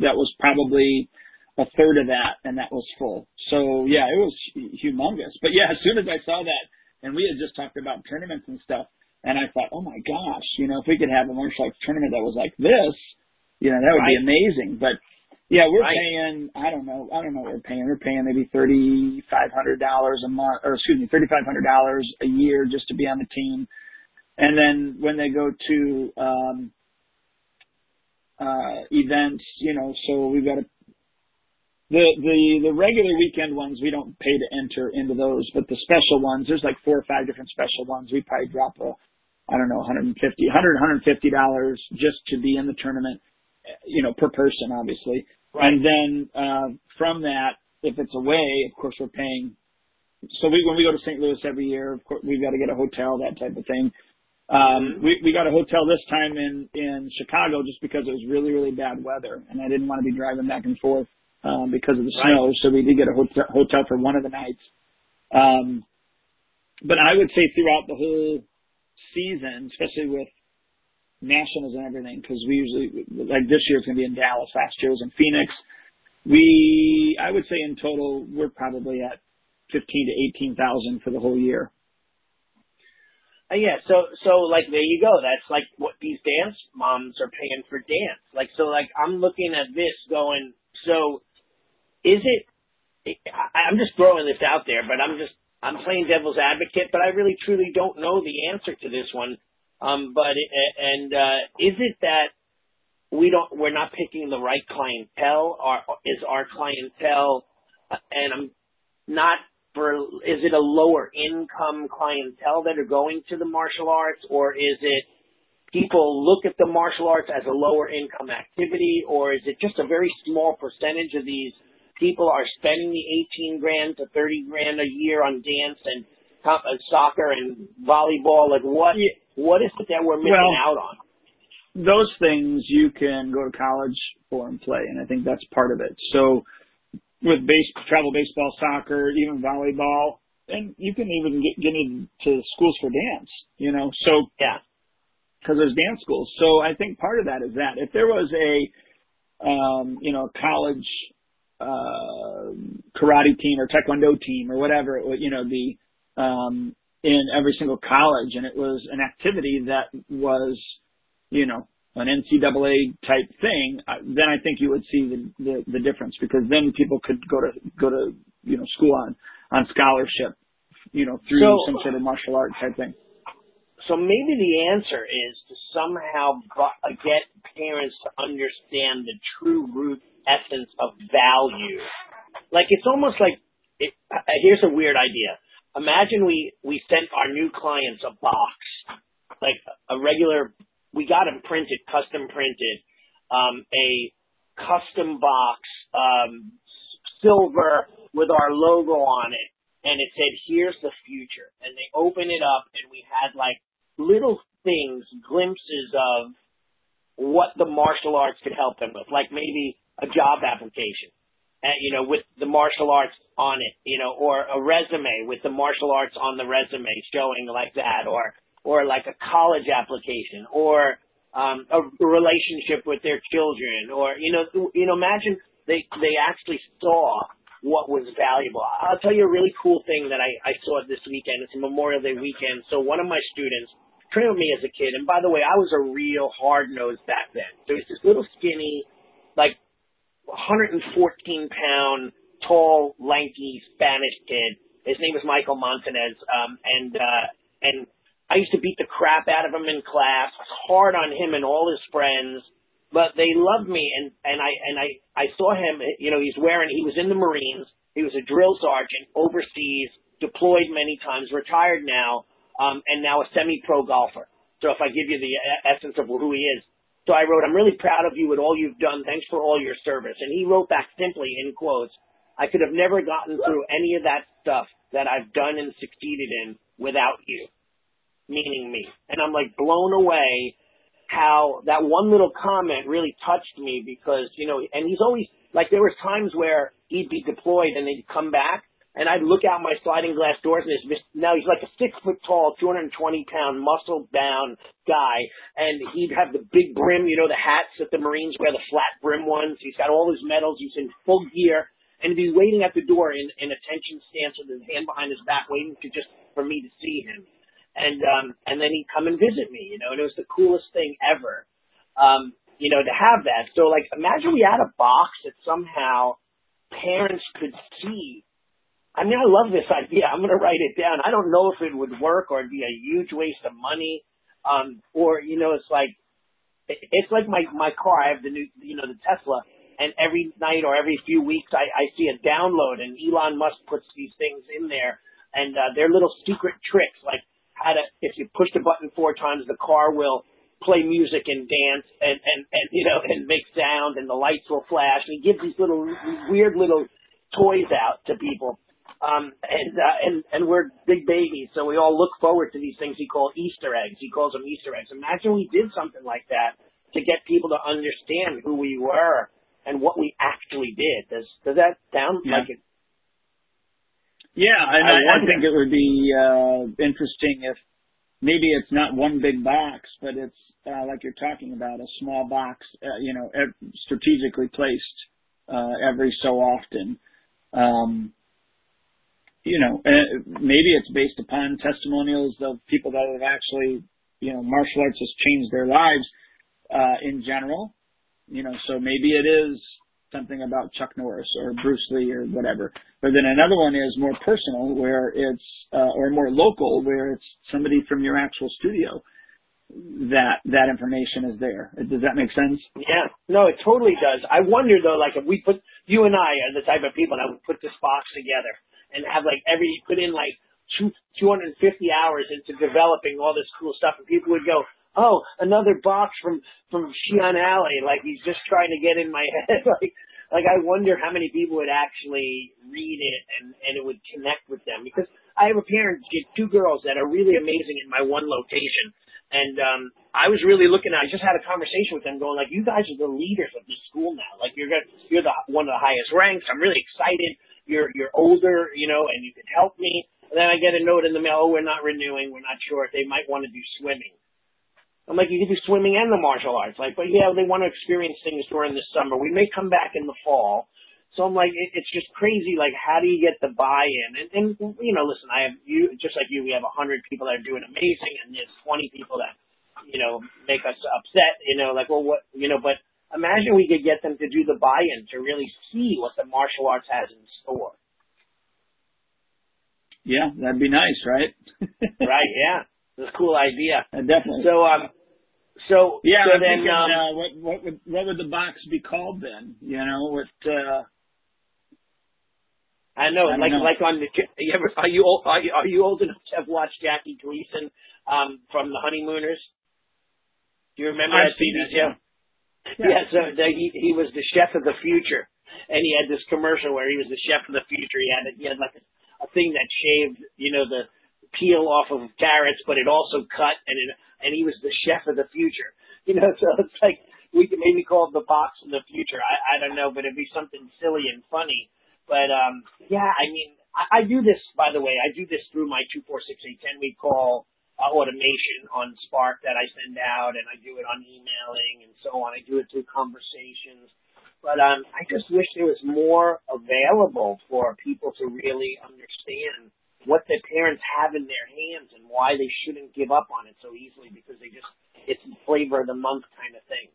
that was probably a third of that and that was full. So yeah, it was humongous. But yeah, as soon as I saw that and we had just talked about tournaments and stuff, and I thought, oh my gosh, you know, if we could have a martial arts tournament that was like this, you know, that would right. be amazing. But yeah, we're right. paying. I don't know. I don't know what we're paying. We're paying maybe thirty five hundred dollars a month, or excuse me, thirty five hundred dollars a year just to be on the team. And then when they go to um, uh, events, you know, so we've got a the the the regular weekend ones we don't pay to enter into those, but the special ones, there's like four or five different special ones. We probably drop a I don't know, 150, 100, 150 dollars just to be in the tournament, you know, per person, obviously. Right. And then uh, from that, if it's away, of course, we're paying. So we, when we go to St. Louis every year, of course, we've got to get a hotel, that type of thing. Um, we, we got a hotel this time in in Chicago just because it was really really bad weather, and I didn't want to be driving back and forth um, because of the right. snow. So we did get a hotel, hotel for one of the nights. Um, but I would say throughout the whole season, especially with nationals and everything, because we usually like this year it's going to be in Dallas. Last year was in Phoenix. We, I would say in total, we're probably at fifteen to eighteen thousand for the whole year. Uh, yeah, so so like there you go. That's like what these dance moms are paying for dance. Like so, like I'm looking at this going. So, is it? I'm just throwing this out there, but I'm just I'm playing devil's advocate, but I really truly don't know the answer to this one. Um, but it, and uh, is it that we don't we're not picking the right clientele, or is our clientele, uh, and I'm not is it a lower income clientele that are going to the martial arts, or is it people look at the martial arts as a lower income activity, or is it just a very small percentage of these people are spending the 18 grand to 30 grand a year on dance and uh, soccer and volleyball? Like what, what is it that we're missing out on? Those things you can go to college for and play, and I think that's part of it. With base, travel baseball, soccer, even volleyball, and you can even get, get into schools for dance, you know, so. Yeah. Cause there's dance schools. So I think part of that is that if there was a, um, you know, college uh, karate team or taekwondo team or whatever it would, you know, be um, in every single college, and it was an activity that was, you know, an NCAA type thing, uh, then I think you would see the, the the difference because then people could go to go to you know school on on scholarship, you know, through So- some sort of martial art type thing. So maybe the answer is to somehow bu- get parents to understand the true root essence of value. Like it's almost like it, uh, here's a weird idea. Imagine we we sent our new clients a box, like a regular. We got them printed, custom printed, um, a custom box, um, silver with our logo on it, and it said, "Here's the future." And they open it up, and we had like little things, glimpses of what the martial arts could help them with, like maybe a job application, and you know, with the martial arts on it, you know, or a resume with the martial arts on the resume showing like that, or or like a college application, or um, a relationship with their children, or you know, you know, imagine they they actually saw what was valuable. I'll tell you a really cool thing that I, I saw this weekend. It's a Memorial Day weekend. So one of my students trained with me as a kid, and by the way, I was a real hard nosed back then. So he's this little skinny, like 114 pound, tall, lanky Spanish kid. His name was Michael Montanez, um, and uh, and I used to beat the crap out of him in class. Hard on him and all his friends, but they loved me. And and I and I I saw him. You know, he's wearing. He was in the Marines. He was a drill sergeant overseas, deployed many times, retired now, um, and now a semi-pro golfer. So if I give you the e- essence of who he is, so I wrote, I'm really proud of you with all you've done. Thanks for all your service. And he wrote back simply in quotes, I could have never gotten through any of that stuff that I've done and succeeded in without you, meaning me. And I'm like blown away how that one little comment really touched me because, you know, and he's always, like there was times where he'd be deployed and they'd come back and I'd look out my sliding glass doors and his, now he's like a six foot tall, 220 pound, muscle bound guy. And he'd have the big brim, you know, the hats that the Marines wear, the flat brim ones. He's got all his medals. He's in full gear and he'd be waiting at the door in, in attention stance with his hand behind his back, waiting to just for me to see him. And, um, and then he'd come and visit me, you know, and it was the coolest thing ever. Um, you know, to have that. So like, imagine we had a box that somehow parents could see I mean, I love this idea. I'm going to write it down. I don't know if it would work or it'd be a huge waste of money. Um, or, you know, it's like, it's like my, my car. I have the new, you know, the Tesla and every night or every few weeks I, I see a download and Elon Musk puts these things in there and, uh, they're little secret tricks like how to, if you push the button four times, the car will play music and dance and, and, and, you know, and make sound and the lights will flash. And he gives these little weird little toys out to people um, and, uh, and, and we're big babies, so we all look forward to these things he calls Easter eggs. He calls them Easter eggs. Imagine we did something like that to get people to understand who we were and what we actually did. Does, does that sound Yeah. like it? Yeah, and I I, I think it would be uh, interesting if maybe it's not one big box, but it's uh, like you're talking about a small box, uh, you know, ev- strategically placed uh, every so often. Um, you know, uh, maybe it's based upon testimonials of people that have actually, you know, martial arts has changed their lives uh, in general. You know, so maybe it is something about Chuck Norris or Bruce Lee or whatever. But then another one is more personal, where it's uh, or more local, where it's somebody from your actual studio that that information is there. Does that make sense? Yeah, no, it totally does. I wonder though, like if we put you and I are the type of people that would put this box together and have like every put in like two 250 hours into developing all this cool stuff, and people would go, "Oh, another box from from Shihan Allie." Like he's just trying to get in my head. like, like I wonder how many people would actually read it and and it would connect with them because I have a parent, two girls that are really amazing in my one location. And um, I was really looking. I just had a conversation with them, going like, "You guys are the leaders of this school now. Like you're gonna, you're the one of the highest ranks. I'm really excited. You're you're older, you know, and you can help me." And then I get a note in the mail, "Oh, we're not renewing. We're not sure if they might want to do swimming." I'm like, "You can do swimming and the martial arts." Like, but yeah, they want to experience things during the summer. We may come back in the fall. So I'm like, it, it's just crazy. Like, how do you get the buy-in? And, and you know, listen, I have you just like you. We have a hundred people that are doing amazing, and there's 20 people that you know make us upset. You know, like, well, what you know, but imagine we could get them to do the buy-in to really see what the martial arts has in store. Yeah, that'd be nice, right? right. Yeah, it's a cool idea. Uh, definitely. So, um, so yeah. So I'm then, thinking, um, uh, what what would what would the box be called then? You know, what? uh I know, I like know. like on the. You ever, are you old, are you are you old enough to have watched Jackie Gleason um, from The Honeymooners? Do you remember I've that seen TV show? yeah. Yeah, so the, he he was the chef of the future, and he had this commercial where he was the chef of the future. He had a, he had like a, a thing that shaved, you know, the peel off of carrots, but it also cut, and it, and he was the chef of the future. You know, so it's like we could maybe call it the box of the future. I I don't know, but it'd be something silly and funny. But um, yeah, I mean, I, I do this by the way. I do this through my two four six eight ten. We call uh, automation on Spark that I send out, and I do it on emailing and so on. I do it through conversations. But um, I just wish there was more available for people to really understand what their parents have in their hands and why they shouldn't give up on it so easily because they just it's flavor of the month kind of thing.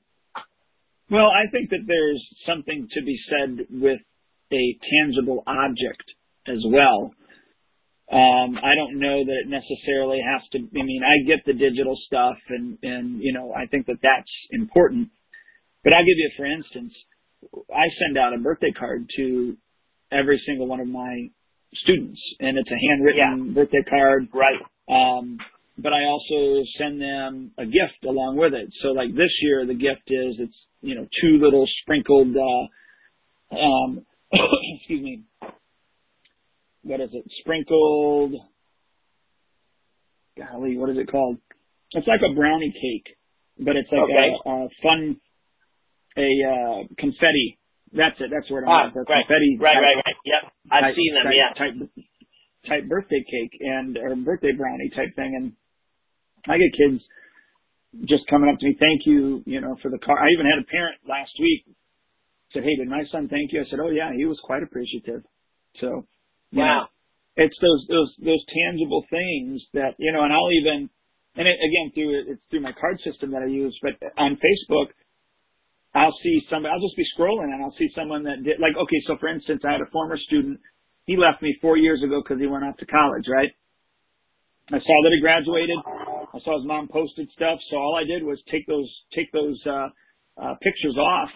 Well, I think that there's something to be said with a tangible object as well. Um, I don't know that it necessarily has to. I mean, I get the digital stuff, and and you know, I think that that's important. But I'll give you, for instance, I send out a birthday card to every single one of my students, and it's a handwritten birthday card. Right. Um, but I also send them a gift along with it. So like this year, the gift is it's you know two little sprinkled, uh, um, excuse me, what is it? Sprinkled. Golly, what is it called? It's like a brownie cake, but it's like Okay. a, a fun, a uh, confetti. That's it. That's where I'm Ah, right. confetti. Right, type- right, right. Yep. I've type- seen them, type, yeah. Type, type birthday cake and or birthday brownie type thing, and I get kids just coming up to me, thank you, you know, for the car. I even had a parent last week said, "Hey, did my son thank you?" I said, "Oh yeah, he was quite appreciative." So, you know, Wow. it's those those those tangible things that you know, and I'll even, and it, again through it's through my card system that I use, but on Facebook. I'll see somebody, I'll just be scrolling and I'll see someone that did, like, okay, so for instance, I had a former student, he left me four years ago because he went off to college, right? I saw that he graduated. I saw his mom posted stuff, so all I did was take those, take those, uh, uh, pictures off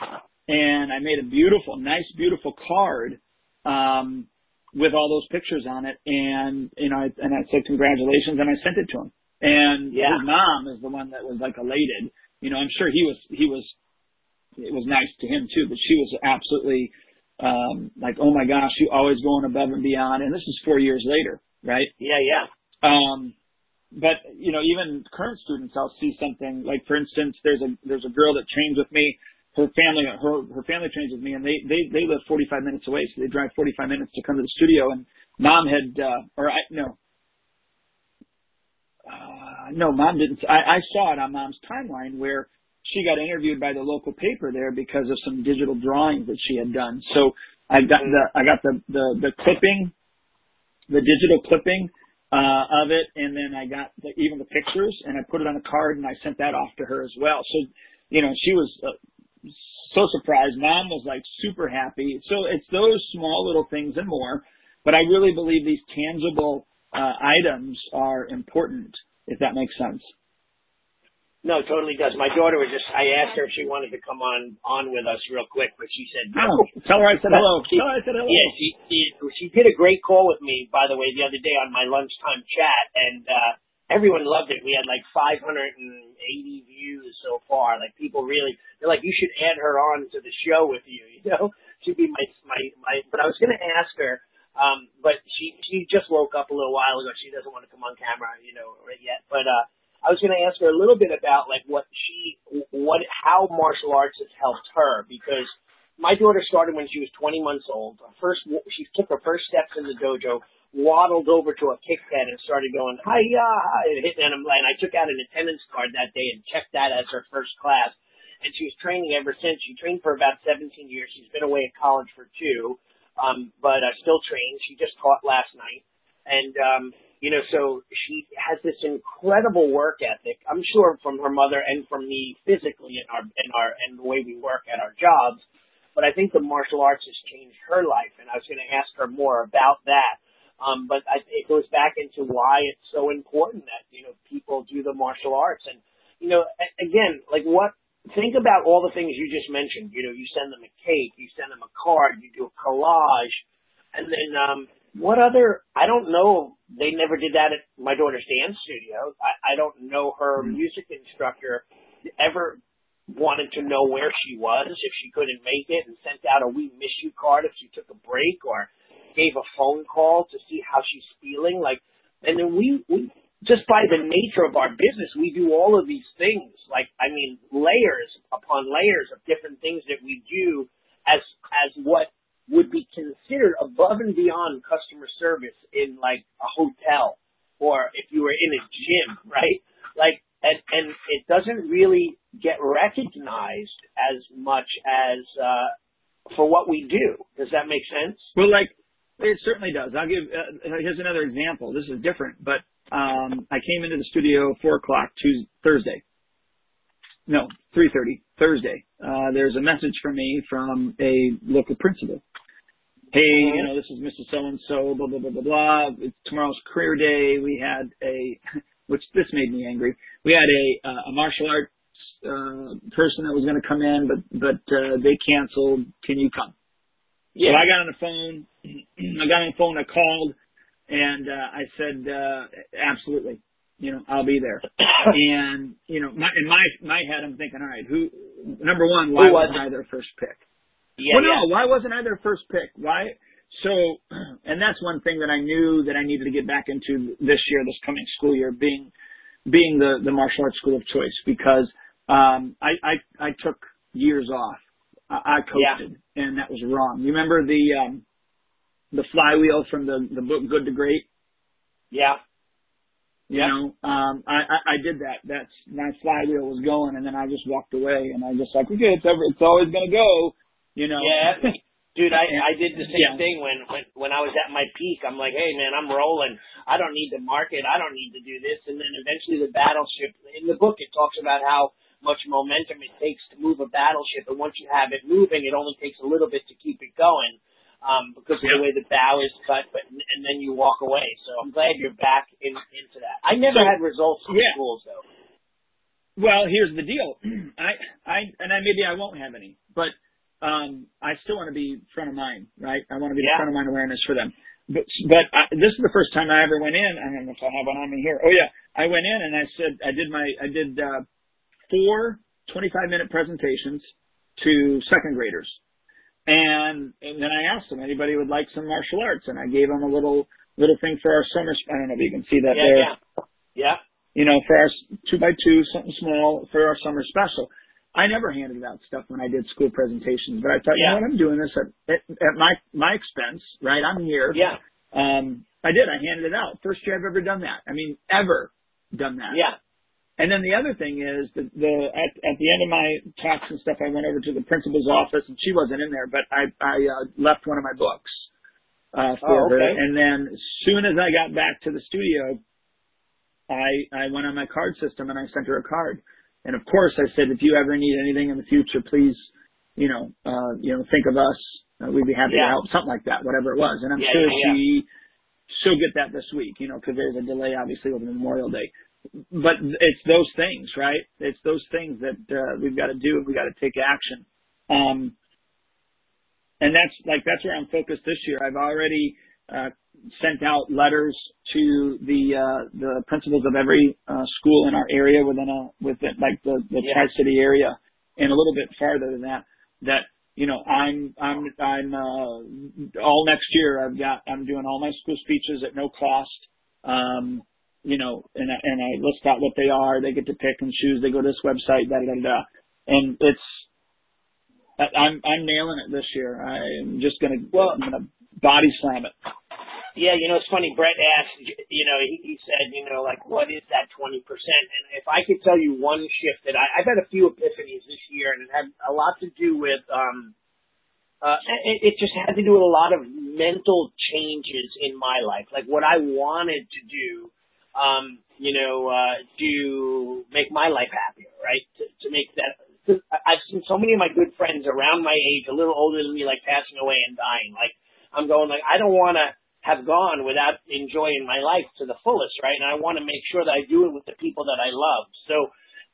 and I made a beautiful, nice, beautiful card, um, with all those pictures on it and, you know, I, and I said congratulations and I sent it to him. And Yeah. his mom is the one that was like elated. You know, I'm sure he was, he was it was nice to him too, but she was absolutely um like, oh my gosh, you always going above and beyond and this is four years later, right? Yeah, yeah. Um but you know, even current students I'll see something like for instance there's a there's a girl that trains with me, her family her her family trains with me and they they they live forty five minutes away, so they drive forty five minutes to come to the studio and mom had uh or I no uh, no, mom didn't. I, I saw it on mom's timeline where she got interviewed by the local paper there because of some digital drawings that she had done. So I got the I got the the, the clipping, the digital clipping uh, of it, and then I got the, even the pictures, and I put it on a card, and I sent that off to her as well. So you know she was. Uh, so surprised. Mom was like super happy. So it's those small little things and more. But I really believe these tangible uh, items are important, if that makes sense. No, totally does. My daughter was just, I asked her if she wanted to come on, on with us real quick, but she said no. Oh, tell her I said hello. She- Tell her I said hello. Yeah, she, she she did a great call with me, by the way, the other day on my lunchtime chat, and uh everyone loved it. We had like 580 views so far. Like people really, they're like, you should add her on to the show with you. You know, she'd be my my my. But I was gonna ask her, um, but she she just woke up a little while ago. She doesn't want to come on camera, you know, right yet. But uh, I was gonna ask her a little bit about like what she, what how martial arts has helped her because my daughter started when she was 20 months old. Her First, she took her first steps in the dojo, waddled over to a kick pad and started going hiya, and hitting and, I took out an attendance card that day and checked that as her first class. And she was training ever since. She trained for about 17 years. She's been away at college for two, um, but uh, still trained. She just taught last night, and um, you know, so she has this incredible work ethic. I'm sure from her mother and from me physically in our in our and the way we work at our jobs. But I think the martial arts has changed her life, and I was going to ask her more about that. Um, but I, it goes back into why it's so important that you know people do the martial arts, and you know, again, like what think about all the things you just mentioned. You know, you send them a cake, you send them a card, you do a collage, and then um, what other? I don't know. They never did that at my daughter's dance studio. I, I don't know her Mm-hmm. music instructor ever wanted to know where she was if she couldn't make it, and sent out a "We miss you" card if she took a break, or gave a phone call to see how she's feeling. Like, and then we we just by the nature of our business, we do all of these things. Like, I mean, layers upon layers of different things that we do as as what would be considered above and beyond customer service in like a hotel or if you were in a gym, right? Like, and and it doesn't really get recognized as much as uh, for what we do. Does that make sense? Well, like it certainly does. I'll give. Uh, here's another example. This is different, but um, I came into the studio four o'clock Tuesday, Thursday. No, three thirty Thursday. Uh, there's a message for me from a local principal. Hey, you know, this is Mrs. So and So, blah blah blah blah blah. It's tomorrow's career day. We had a, which this made me angry. We had a uh, a martial arts uh, person that was going to come in, but but uh, they canceled. Can you come? So I got on the phone. I got on the phone. I called, and uh, I said, uh, "Absolutely, you know, I'll be there." and you know, my, in my my head, I'm thinking, all right, who? Number one, why Who was I their first pick? Yeah, well, no, yeah. why wasn't I their first pick? Why? So, and that's one thing that I knew that I needed to get back into this year, this coming school year, being being the the martial arts school of choice because um, I, I I took years off. I, I coasted, and that was wrong. You remember the um, the flywheel from the the book Good to Great? Yeah. You Yeah. know, um, I, I I did that. That's my flywheel was going, and then I just walked away, and I just like, okay, it's ever, it's always gonna go. You know. Yeah. Dude, I, I did the same Yeah. thing when, when when I was at my peak. I'm like, hey man, I'm rolling. I don't need to market. I don't need to do this. And then eventually the battleship in the book it talks about how much momentum it takes to move a battleship, and once you have it moving, it only takes a little bit to keep it going um, because of the way the bow is cut. But and then you walk away. So I'm glad you're back in, into that. I never So- had results in Yeah. schools though. Well, here's the deal. I, I, and I maybe I won't have any, but um, I still want to be front of mind, right? I want to be Yeah. the front of mind awareness for them. But, but I, this is the first time I ever went in. I don't know if I have one on me here. Oh yeah, I went in and I said I did my I did uh, four 25 minute presentations to second graders, and and then I asked them anybody would like some martial arts, and I gave them a little little thing for our summer. sp- I don't know if you can see that Yeah, there yeah, yeah. you know, for our two by two, something small for our summer special. I never handed out stuff when I did school presentations, but I thought, you know what, I'm doing this at, at, at my my expense, right? I'm here. Yeah, Um, I did. I handed it out. First year I've ever done that. I mean, ever done that. yeah, And then the other thing is that the at, at the end of my talks and stuff, I went over to the principal's office, and she wasn't in there, but I I uh, left one of my books uh, for Oh, her. okay. And then as soon as I got back to the studio, I I went on my card system and I sent her a card. And of course, I said, if you ever need anything in the future, please, you know, uh, you know, think of us. Uh, we'd be happy Yeah. to help, something like that, whatever it was. And I'm Yeah, sure yeah, she she'll get that this week, you know, because there's a delay obviously over Memorial Day. But it's those things, right? It's those things that uh, we've got to do and we got to take action. Um, and that's like that's where I'm focused this year. I've already sent out letters to the uh, the principals of every uh, school in our area within a within like the, the Yeah. Tri City area, and a little bit farther than that. That you know I'm I'm I'm uh, all next year. I've got I'm doing all my school speeches at no cost. Um, you know, and I- and I list out what they are. They get to pick and choose. They go to this website, da da da da, and it's I- I'm I'm nailing it this year. I'm just gonna Well- I'm gonna body slam it. Yeah, you know, it's funny. Brett asked, you know, he, he said, you know, like, what is that 20%? And if I could tell you one shift that I, I've had a few epiphanies this year, and it had a lot to do with, um, uh, it, it just had to do with a lot of mental changes in my life, like what I wanted to do, um, you know, uh, to make my life happier, right? To, to make that, I've seen so many of my good friends around my age, a little older than me, like passing away and dying. Like, I'm going like, I don't want to have gone without enjoying my life to the fullest, right? And I want to make sure that I do it with the people that I love. So,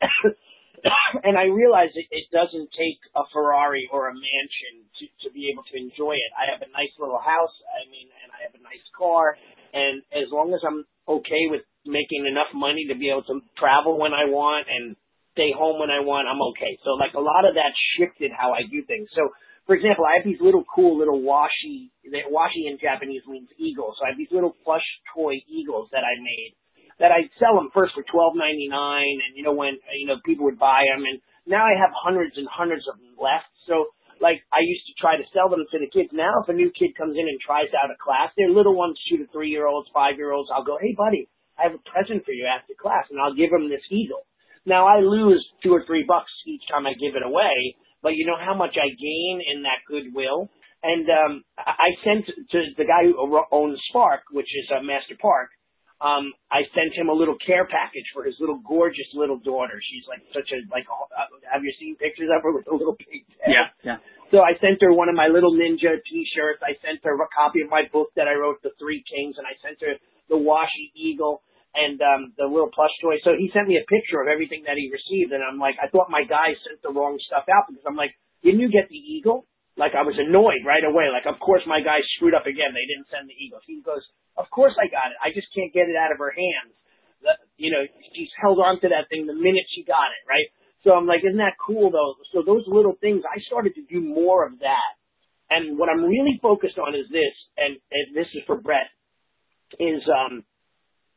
and I realize it, it doesn't take a Ferrari or a mansion to, to be able to enjoy it. I have a nice little house. I mean, and I have a nice car. And as long as I'm okay with making enough money to be able to travel when I want and stay home when I want, I'm okay. So like a lot of that shifted how I do things. So for example, I have these little cool little washi, that washi in Japanese means eagle. So I have these little plush toy eagles that I made that I sell them first for twelve ninety nine, and you know when you know people would buy them, and now I have hundreds and hundreds of them left. So like I used to try to sell them to the kids. Now if a new kid comes in and tries out a class, they're little ones, two to three year olds, five year olds. I'll go, hey buddy, I have a present for you after class, and I'll give them this eagle. Now I lose two or three bucks each time I give it away, but you know how much I gain in that goodwill. And um, I sent to the guy who owns Spark, which is a Master Park. Um, I sent him a little care package for his little gorgeous little daughter. She's like such a like. Uh, have you seen pictures of her with a little pig? Yeah, yeah. So I sent her one of my little ninja T-shirts. I sent her a copy of my book that I wrote, The Three Kings, and I sent her the Washi Eagle and um, the little plush toy. So he sent me a picture of everything that he received, and I'm like, I thought my guy sent the wrong stuff out because I'm like, didn't you get the eagle? Like I was annoyed right away. Like of course my guy screwed up again. They didn't send the eagle. He goes, of course I got it. I just can't get it out of her hands. The, you know, she's held on to that thing the minute she got it, right? So I'm like, isn't that cool though? So those little things, I started to do more of that. And what I'm really focused on is this, and, and this is for Brett, is um,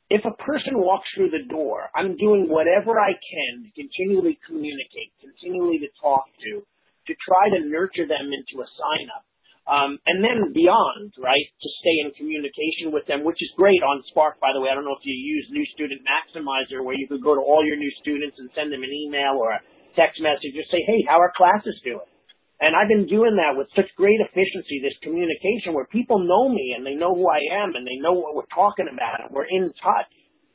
if a person walks through the door, I'm doing whatever I can to continually communicate, continually to talk to, to try to nurture them into a sign up. Um, and then beyond, right, to stay in communication with them, which is great on Spark, by the way. I don't know if you use New Student Maximizer, where you could go to all your new students and send them an email or a text message, just say, hey, how are classes doing? And I've been doing that with such great efficiency, this communication where people know me and they know who I am and they know what we're talking about and we're in touch,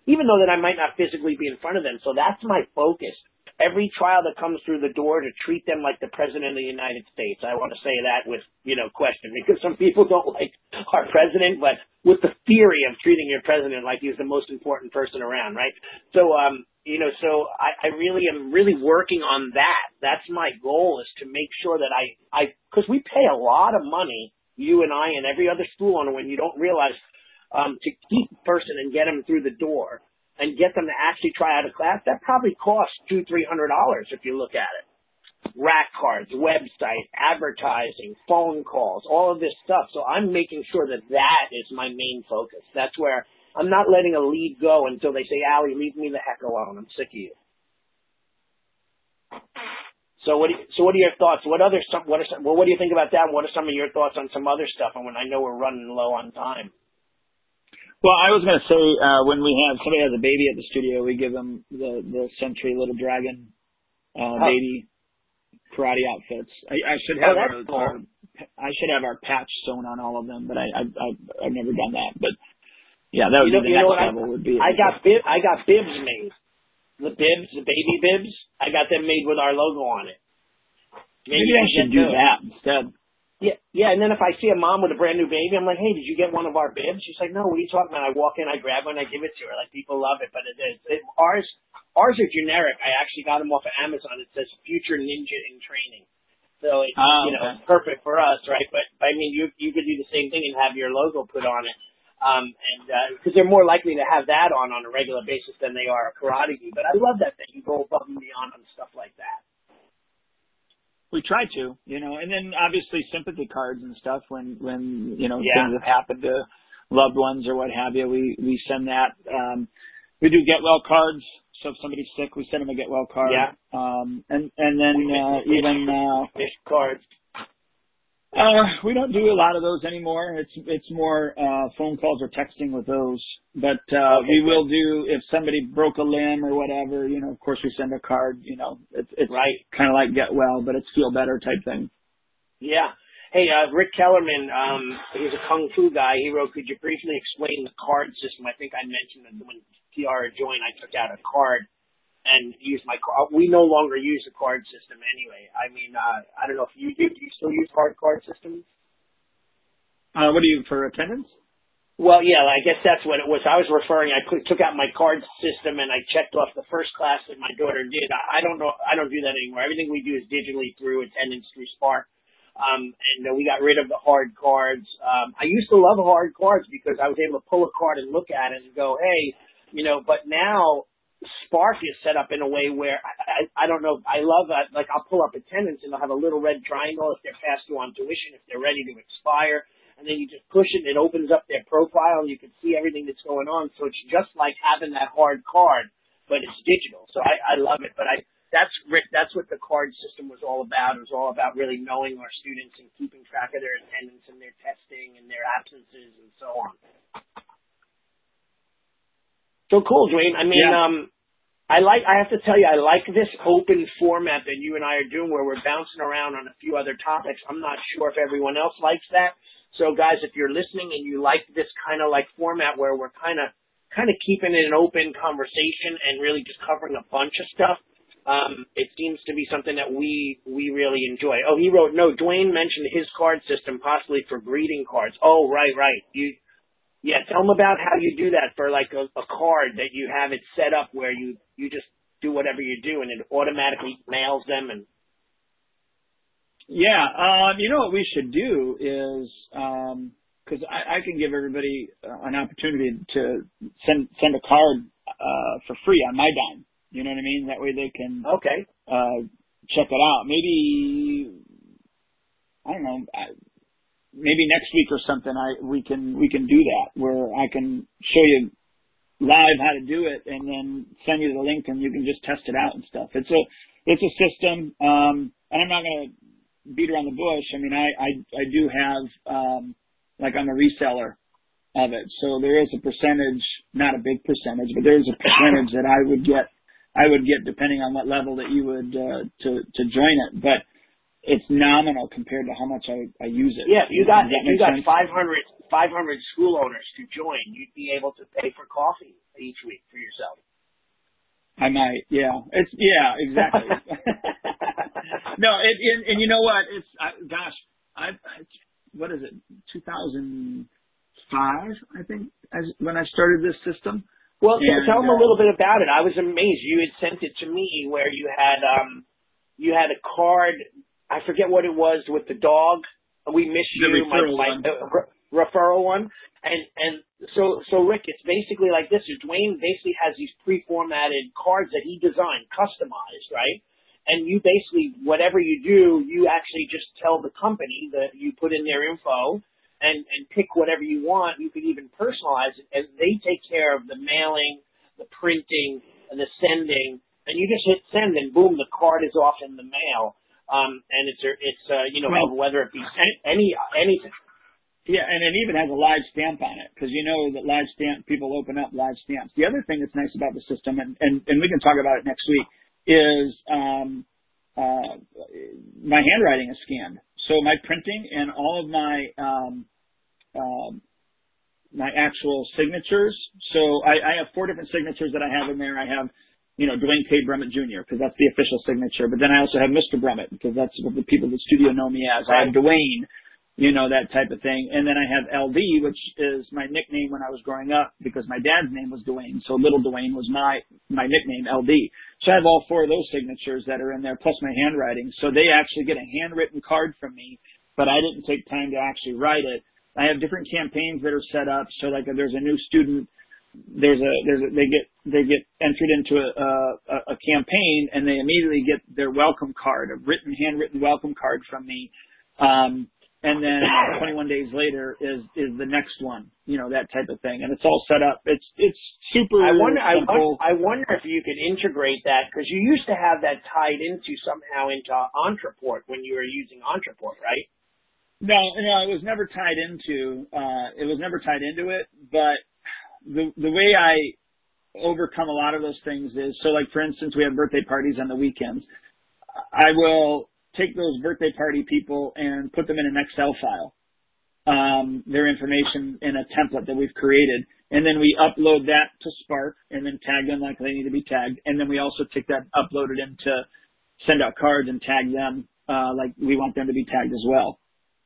even though that I might not physically be in front of them. So that's my focus. Every trial that comes through the door to treat them like the president of the United States. I want to say that with, you know, question because some people don't like our president, but with the theory of treating your president like he's the most important person around, right? So, um, you know, so I, I really am really working on that. That's my goal is to make sure that I, I, cause we pay a lot of money, you and I and every other school owner when you don't realize, um, to keep a person and get them through the door and get them to actually try out a class, that probably costs two, three hundred dollars if you look at it. Rack cards, website, advertising, phone calls, all of this stuff. So I'm making sure that that is my main focus. That's where I'm not letting a lead go until they say, Allie, leave me the heck alone. I'm sick of you. So what? Do you, so what are your thoughts? What other? What are some? Well, what do you think about that? What are some of your thoughts on some other stuff? And when I know we're running low on time. Well, I was going to say uh, when we have somebody has a baby at the studio, we give them the the Century Little Dragon uh, oh. baby karate outfits. I, I should have oh, our, cool. our I should have our patch sewn on all of them, but I, I, I I've never done that. But yeah, that would you know, be the next level. I, would be. I got bib, I got bibs made. The bibs, the baby bibs, I got them made with our logo on it. Maybe, Maybe I should do those. that instead. Yeah, yeah. And then if I see a mom with a brand new baby, I'm like, hey, did you get one of our bibs? She's like, no. What are you talking about? I walk in, I grab one, I give it to her. Like people love it, but it is it, ours. Ours are generic. I actually got them off of Amazon. It says "Future Ninja in Training." So it's oh, you know okay. perfect for us, right? But, but I mean, you you could do the same thing and have your logo put on it um, and because uh, they're more likely to have that on on a regular basis than they are a karate gi. But I love that that you go above and beyond on stuff like that. We try to, you know, and then obviously sympathy cards and stuff when when you know yeah. things have happened to loved ones or what have you. We we send that. Um, we do get well cards. So if somebody's sick, we send them a get well card. Yeah. Um, and and then uh, even uh, fish cards. Uh, we don't do a lot of those anymore. It's it's more uh, phone calls or texting with those. But uh, okay, we good. will do if somebody broke a limb or whatever. You know, of course we send a card. You know, it's it's right. kind of like get well, but it's feel better type thing. Yeah. Hey, uh, Rick Kellerman, um, he's a kung fu guy. He wrote, "Could you briefly explain the card system?" I think I mentioned that when Kiara joined, I took out a card and use my card. We no longer use the card system anyway. I mean, uh, I don't know if you do. Do you still use hard card systems? Uh, what do you for attendance? Well, yeah, I guess that's what it was. I was referring. I put, took out my card system and I checked off the first class that my daughter did. I, I don't know. I don't do that anymore. Everything we do is digitally through attendance through Spark. Um, and uh, we got rid of the hard cards. Um, I used to love hard cards because I was able to pull a card and look at it and go, hey, you know. But now Spark is set up in a way where I, I, I don't know. I love that. Like I'll pull up attendance and I'll have a little red triangle if they're past due on tuition, if they're ready to expire and then you just push it and it opens up their profile and you can see everything that's going on. So it's just like having that hard card, but it's digital. So I, I love it. But I that's Rick. That's what the card system was all about. It was all about really knowing our students and keeping track of their attendance and their testing and their absences and so on. So cool, Duane. I mean, yeah. um, I like. I have to tell you, I like this open format that you and I are doing, where we're bouncing around on a few other topics. I'm not sure if everyone else likes that, so guys, if you're listening and you like this kind of like format where we're kind of kind of keeping it an open conversation and really just covering a bunch of stuff, um, it seems to be something that we we really enjoy. Oh, he wrote no. Duane mentioned his card system possibly for greeting cards. Oh, right, right. You, yeah. Tell them about how you do that for like a, a card that you have it set up where you you just do whatever you do and it automatically mails them and yeah, um, you know what we should do is because um, I, I can give everybody an opportunity to send send a card uh, for free on my dime. You know what I mean? That way they can okay uh, check it out. Maybe I don't know. I, maybe next week or something. I we can we can do that where I can show you live how to do it and then send you the link and you can just test it out and stuff. It's a it's a system. Um, and I'm not going to beat around the bush. I mean, I I, I do have um, like I'm a reseller of it, so there is a percentage, not a big percentage, but there is a percentage that I would get. I would get depending on what level that you would uh, to to join it, but it's nominal compared to how much I, I use it. Yeah, if you got if you got 500, 500 school owners to join, you'd be able to pay for coffee each week for yourself. I might, yeah. It's yeah, exactly. no, it, and, and you know what? It's I, gosh, I, I what is it? 2005, I think, as when I started this system. Well, and, tell them uh, a little bit about it. I was amazed. You had sent it to me where you had um you had a card. I forget what it was with the dog. We miss you. My, my uh, referral one. And and so so Rick, it's basically like this. Is Duane basically has these pre-formatted cards that he designed, customized, right? And you basically whatever you do, you actually just tell the company that you put in their info and and pick whatever you want. You could even personalize it, and they take care of the mailing, the printing, and the sending. And you just hit send, and boom, the card is off in the mail. Um, and it's it's uh, you know whether it be any anything. Yeah, and it even has a live stamp on it because you know that live stamp people open up live stamps. The other thing that's nice about the system, and and, and we can talk about it next week, is um, uh, my handwriting is scanned. So my printing and all of my um, um, my actual signatures. So I, I have four different signatures that I have in there. I have you know, Duane K. Brumitt Jr. because that's the official signature. But then I also have Mr. Brumitt because that's what the people at the studio know me as. I have Duane you know, that type of thing. And then I have LD, which is my nickname when I was growing up because my dad's name was Duane. So little Duane was my, my nickname, LD. So I have all four of those signatures that are in there plus my handwriting. So they actually get a handwritten card from me, but I didn't take time to actually write it. I have different campaigns that are set up. So like if there's a new student, there's a, there's a, they get, they get entered into a, a, a campaign and they immediately get their welcome card, a written, handwritten welcome card from me. Um, and then 21 days later is is the next one, you know, that type of thing, and it's all set up. It's it's super. I wonder. I wonder, I wonder if you could integrate that because you used to have that tied into somehow into Ontraport when you were using Ontraport, right? No, no, it was never tied into. Uh, it was never tied into it, but the the way I overcome a lot of those things is so like for instance we have birthday parties on the weekends i will take those birthday party people and put them in an Excel file, um, their information in a template that we've created. And then we upload that to Spark and then tag them like they need to be tagged. And then we also take that, upload it into send out cards and tag them, uh, like we want them to be tagged as well.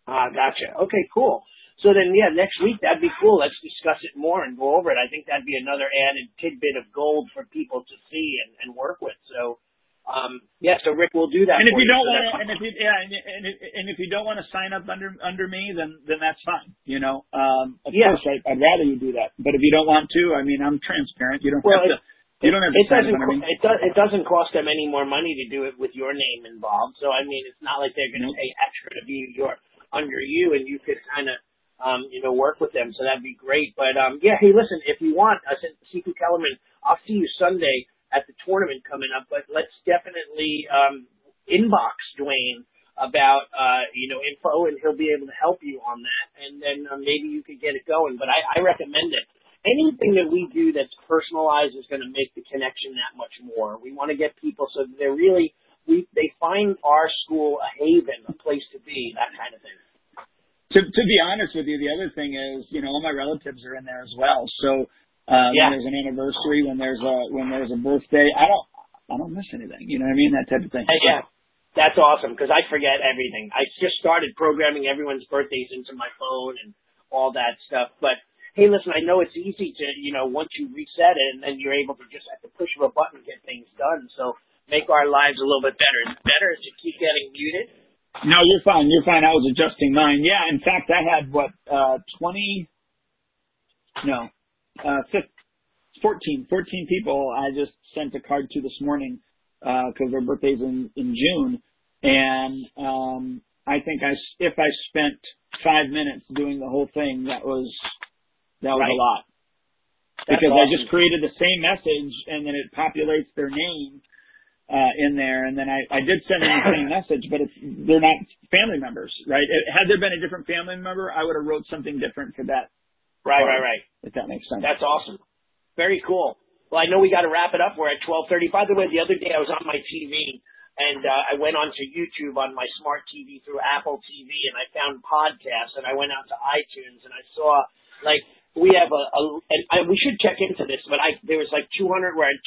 Ah, gotcha. Okay, cool. So then, yeah, next week that'd be cool. Let's discuss it more and go over it. I think that'd be another added tidbit of gold for people to see and, and work with. So, um, yeah, so Rick will do that. And if you, you don't want to, and if you, yeah, and, and, if, and if you don't want to sign up under under me, then then that's fine. You know, um, of yeah. course, I, I'd rather you do that. But if you don't want to, I mean, I'm transparent. You don't well, have to. You don't have to it sign doesn't. up under me. It, does, it doesn't cost them any more money to do it with your name involved. So I mean, it's not like they're going to Nope. pay extra to be your under you, and you could kind of um, you know, work with them. So that'd be great. But um, yeah, hey, listen, if you want, I said, Sifu Kellerman, I'll see you Sunday at the tournament coming up. But let's definitely um, inbox Duane about uh, you know info, and he'll be able to help you on that. And then uh, maybe you could get it going. But I, I recommend it. Anything that we do that's personalized is going to make the connection that much more. We want to get people so that they're really we they find our school a haven, a place to be, that kind of thing. To to be honest with you, the other thing is, you know, all my relatives are in there as well. So uh, Yeah. when there's an anniversary, when there's a when there's a birthday, I don't I don't miss anything. You know what I mean? That type of thing. Uh, yeah, that's awesome because I forget everything. I just started programming everyone's birthdays into my phone and all that stuff. But hey, listen, I know it's easy to you know once you reset it and then you're able to just at the push of a button get things done. So make our lives a little bit better. It's better to keep getting muted. No, you're fine. You're fine. I was adjusting mine. Yeah, in fact, I had what uh, twenty? No, uh, 15, 14, 14 people. I just sent a card to this morning because their birthdays in in June, and um, I think I s- if I spent five minutes doing the whole thing, that was that was Right. a lot That's because I just created the same message and then it populates their name uh, in there, and then I, I did send them the same message, but it's they're not family members, right? It, had there been a different family member, I would have wrote something different for that, Right, right, right. if that makes sense. That's awesome. Very cool. Well, I know we got to wrap it up. We're at 12:30. By the way, the other day I was on my TV and uh, I went onto YouTube on my smart TV through Apple TV and I found podcasts and I went out to iTunes and I saw like we have a, a and I, we should check into this, but I there was like 200. We're at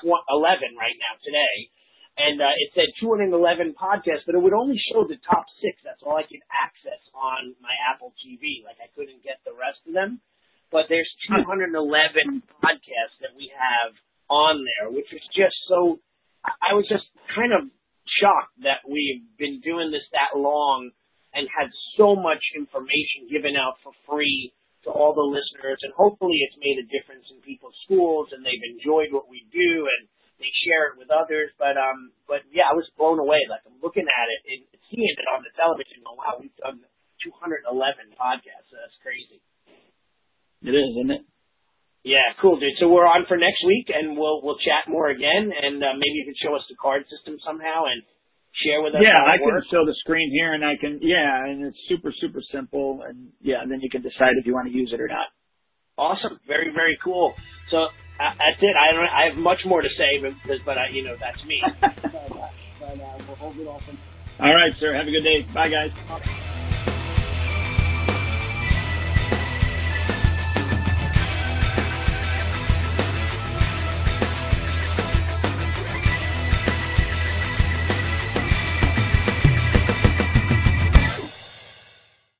211 right now today, and uh, it said 211 podcasts, but it would only show the top six. That's all I could access on my Apple TV. Like I couldn't get the rest of them. But there's 211 podcasts that we have on there, which is just so. I was just kind of shocked that we've been doing this that long and had so much information given out for free to all the listeners, and hopefully it's made a difference in people's schools and they've enjoyed what we do and they share it with others. But um, but yeah, I was blown away. Like I'm looking at it and seeing it on the television. Oh wow, we've done 211 podcasts. That's crazy. It is, isn't it? Yeah, cool, dude. So we're on for next week, and we'll we'll chat more again, and uh, maybe you can show us the card system somehow and share with us. Yeah, I can show the screen here, and I can. Yeah, and it's super super simple, and yeah, and then you can decide if you want to use it or not. Awesome, very very cool. So uh, that's it. I don't. I have much more to say, but but, uh, you know that's me. uh, uh, we'll hold it off. All right, sir. Have a good day. Bye, guys.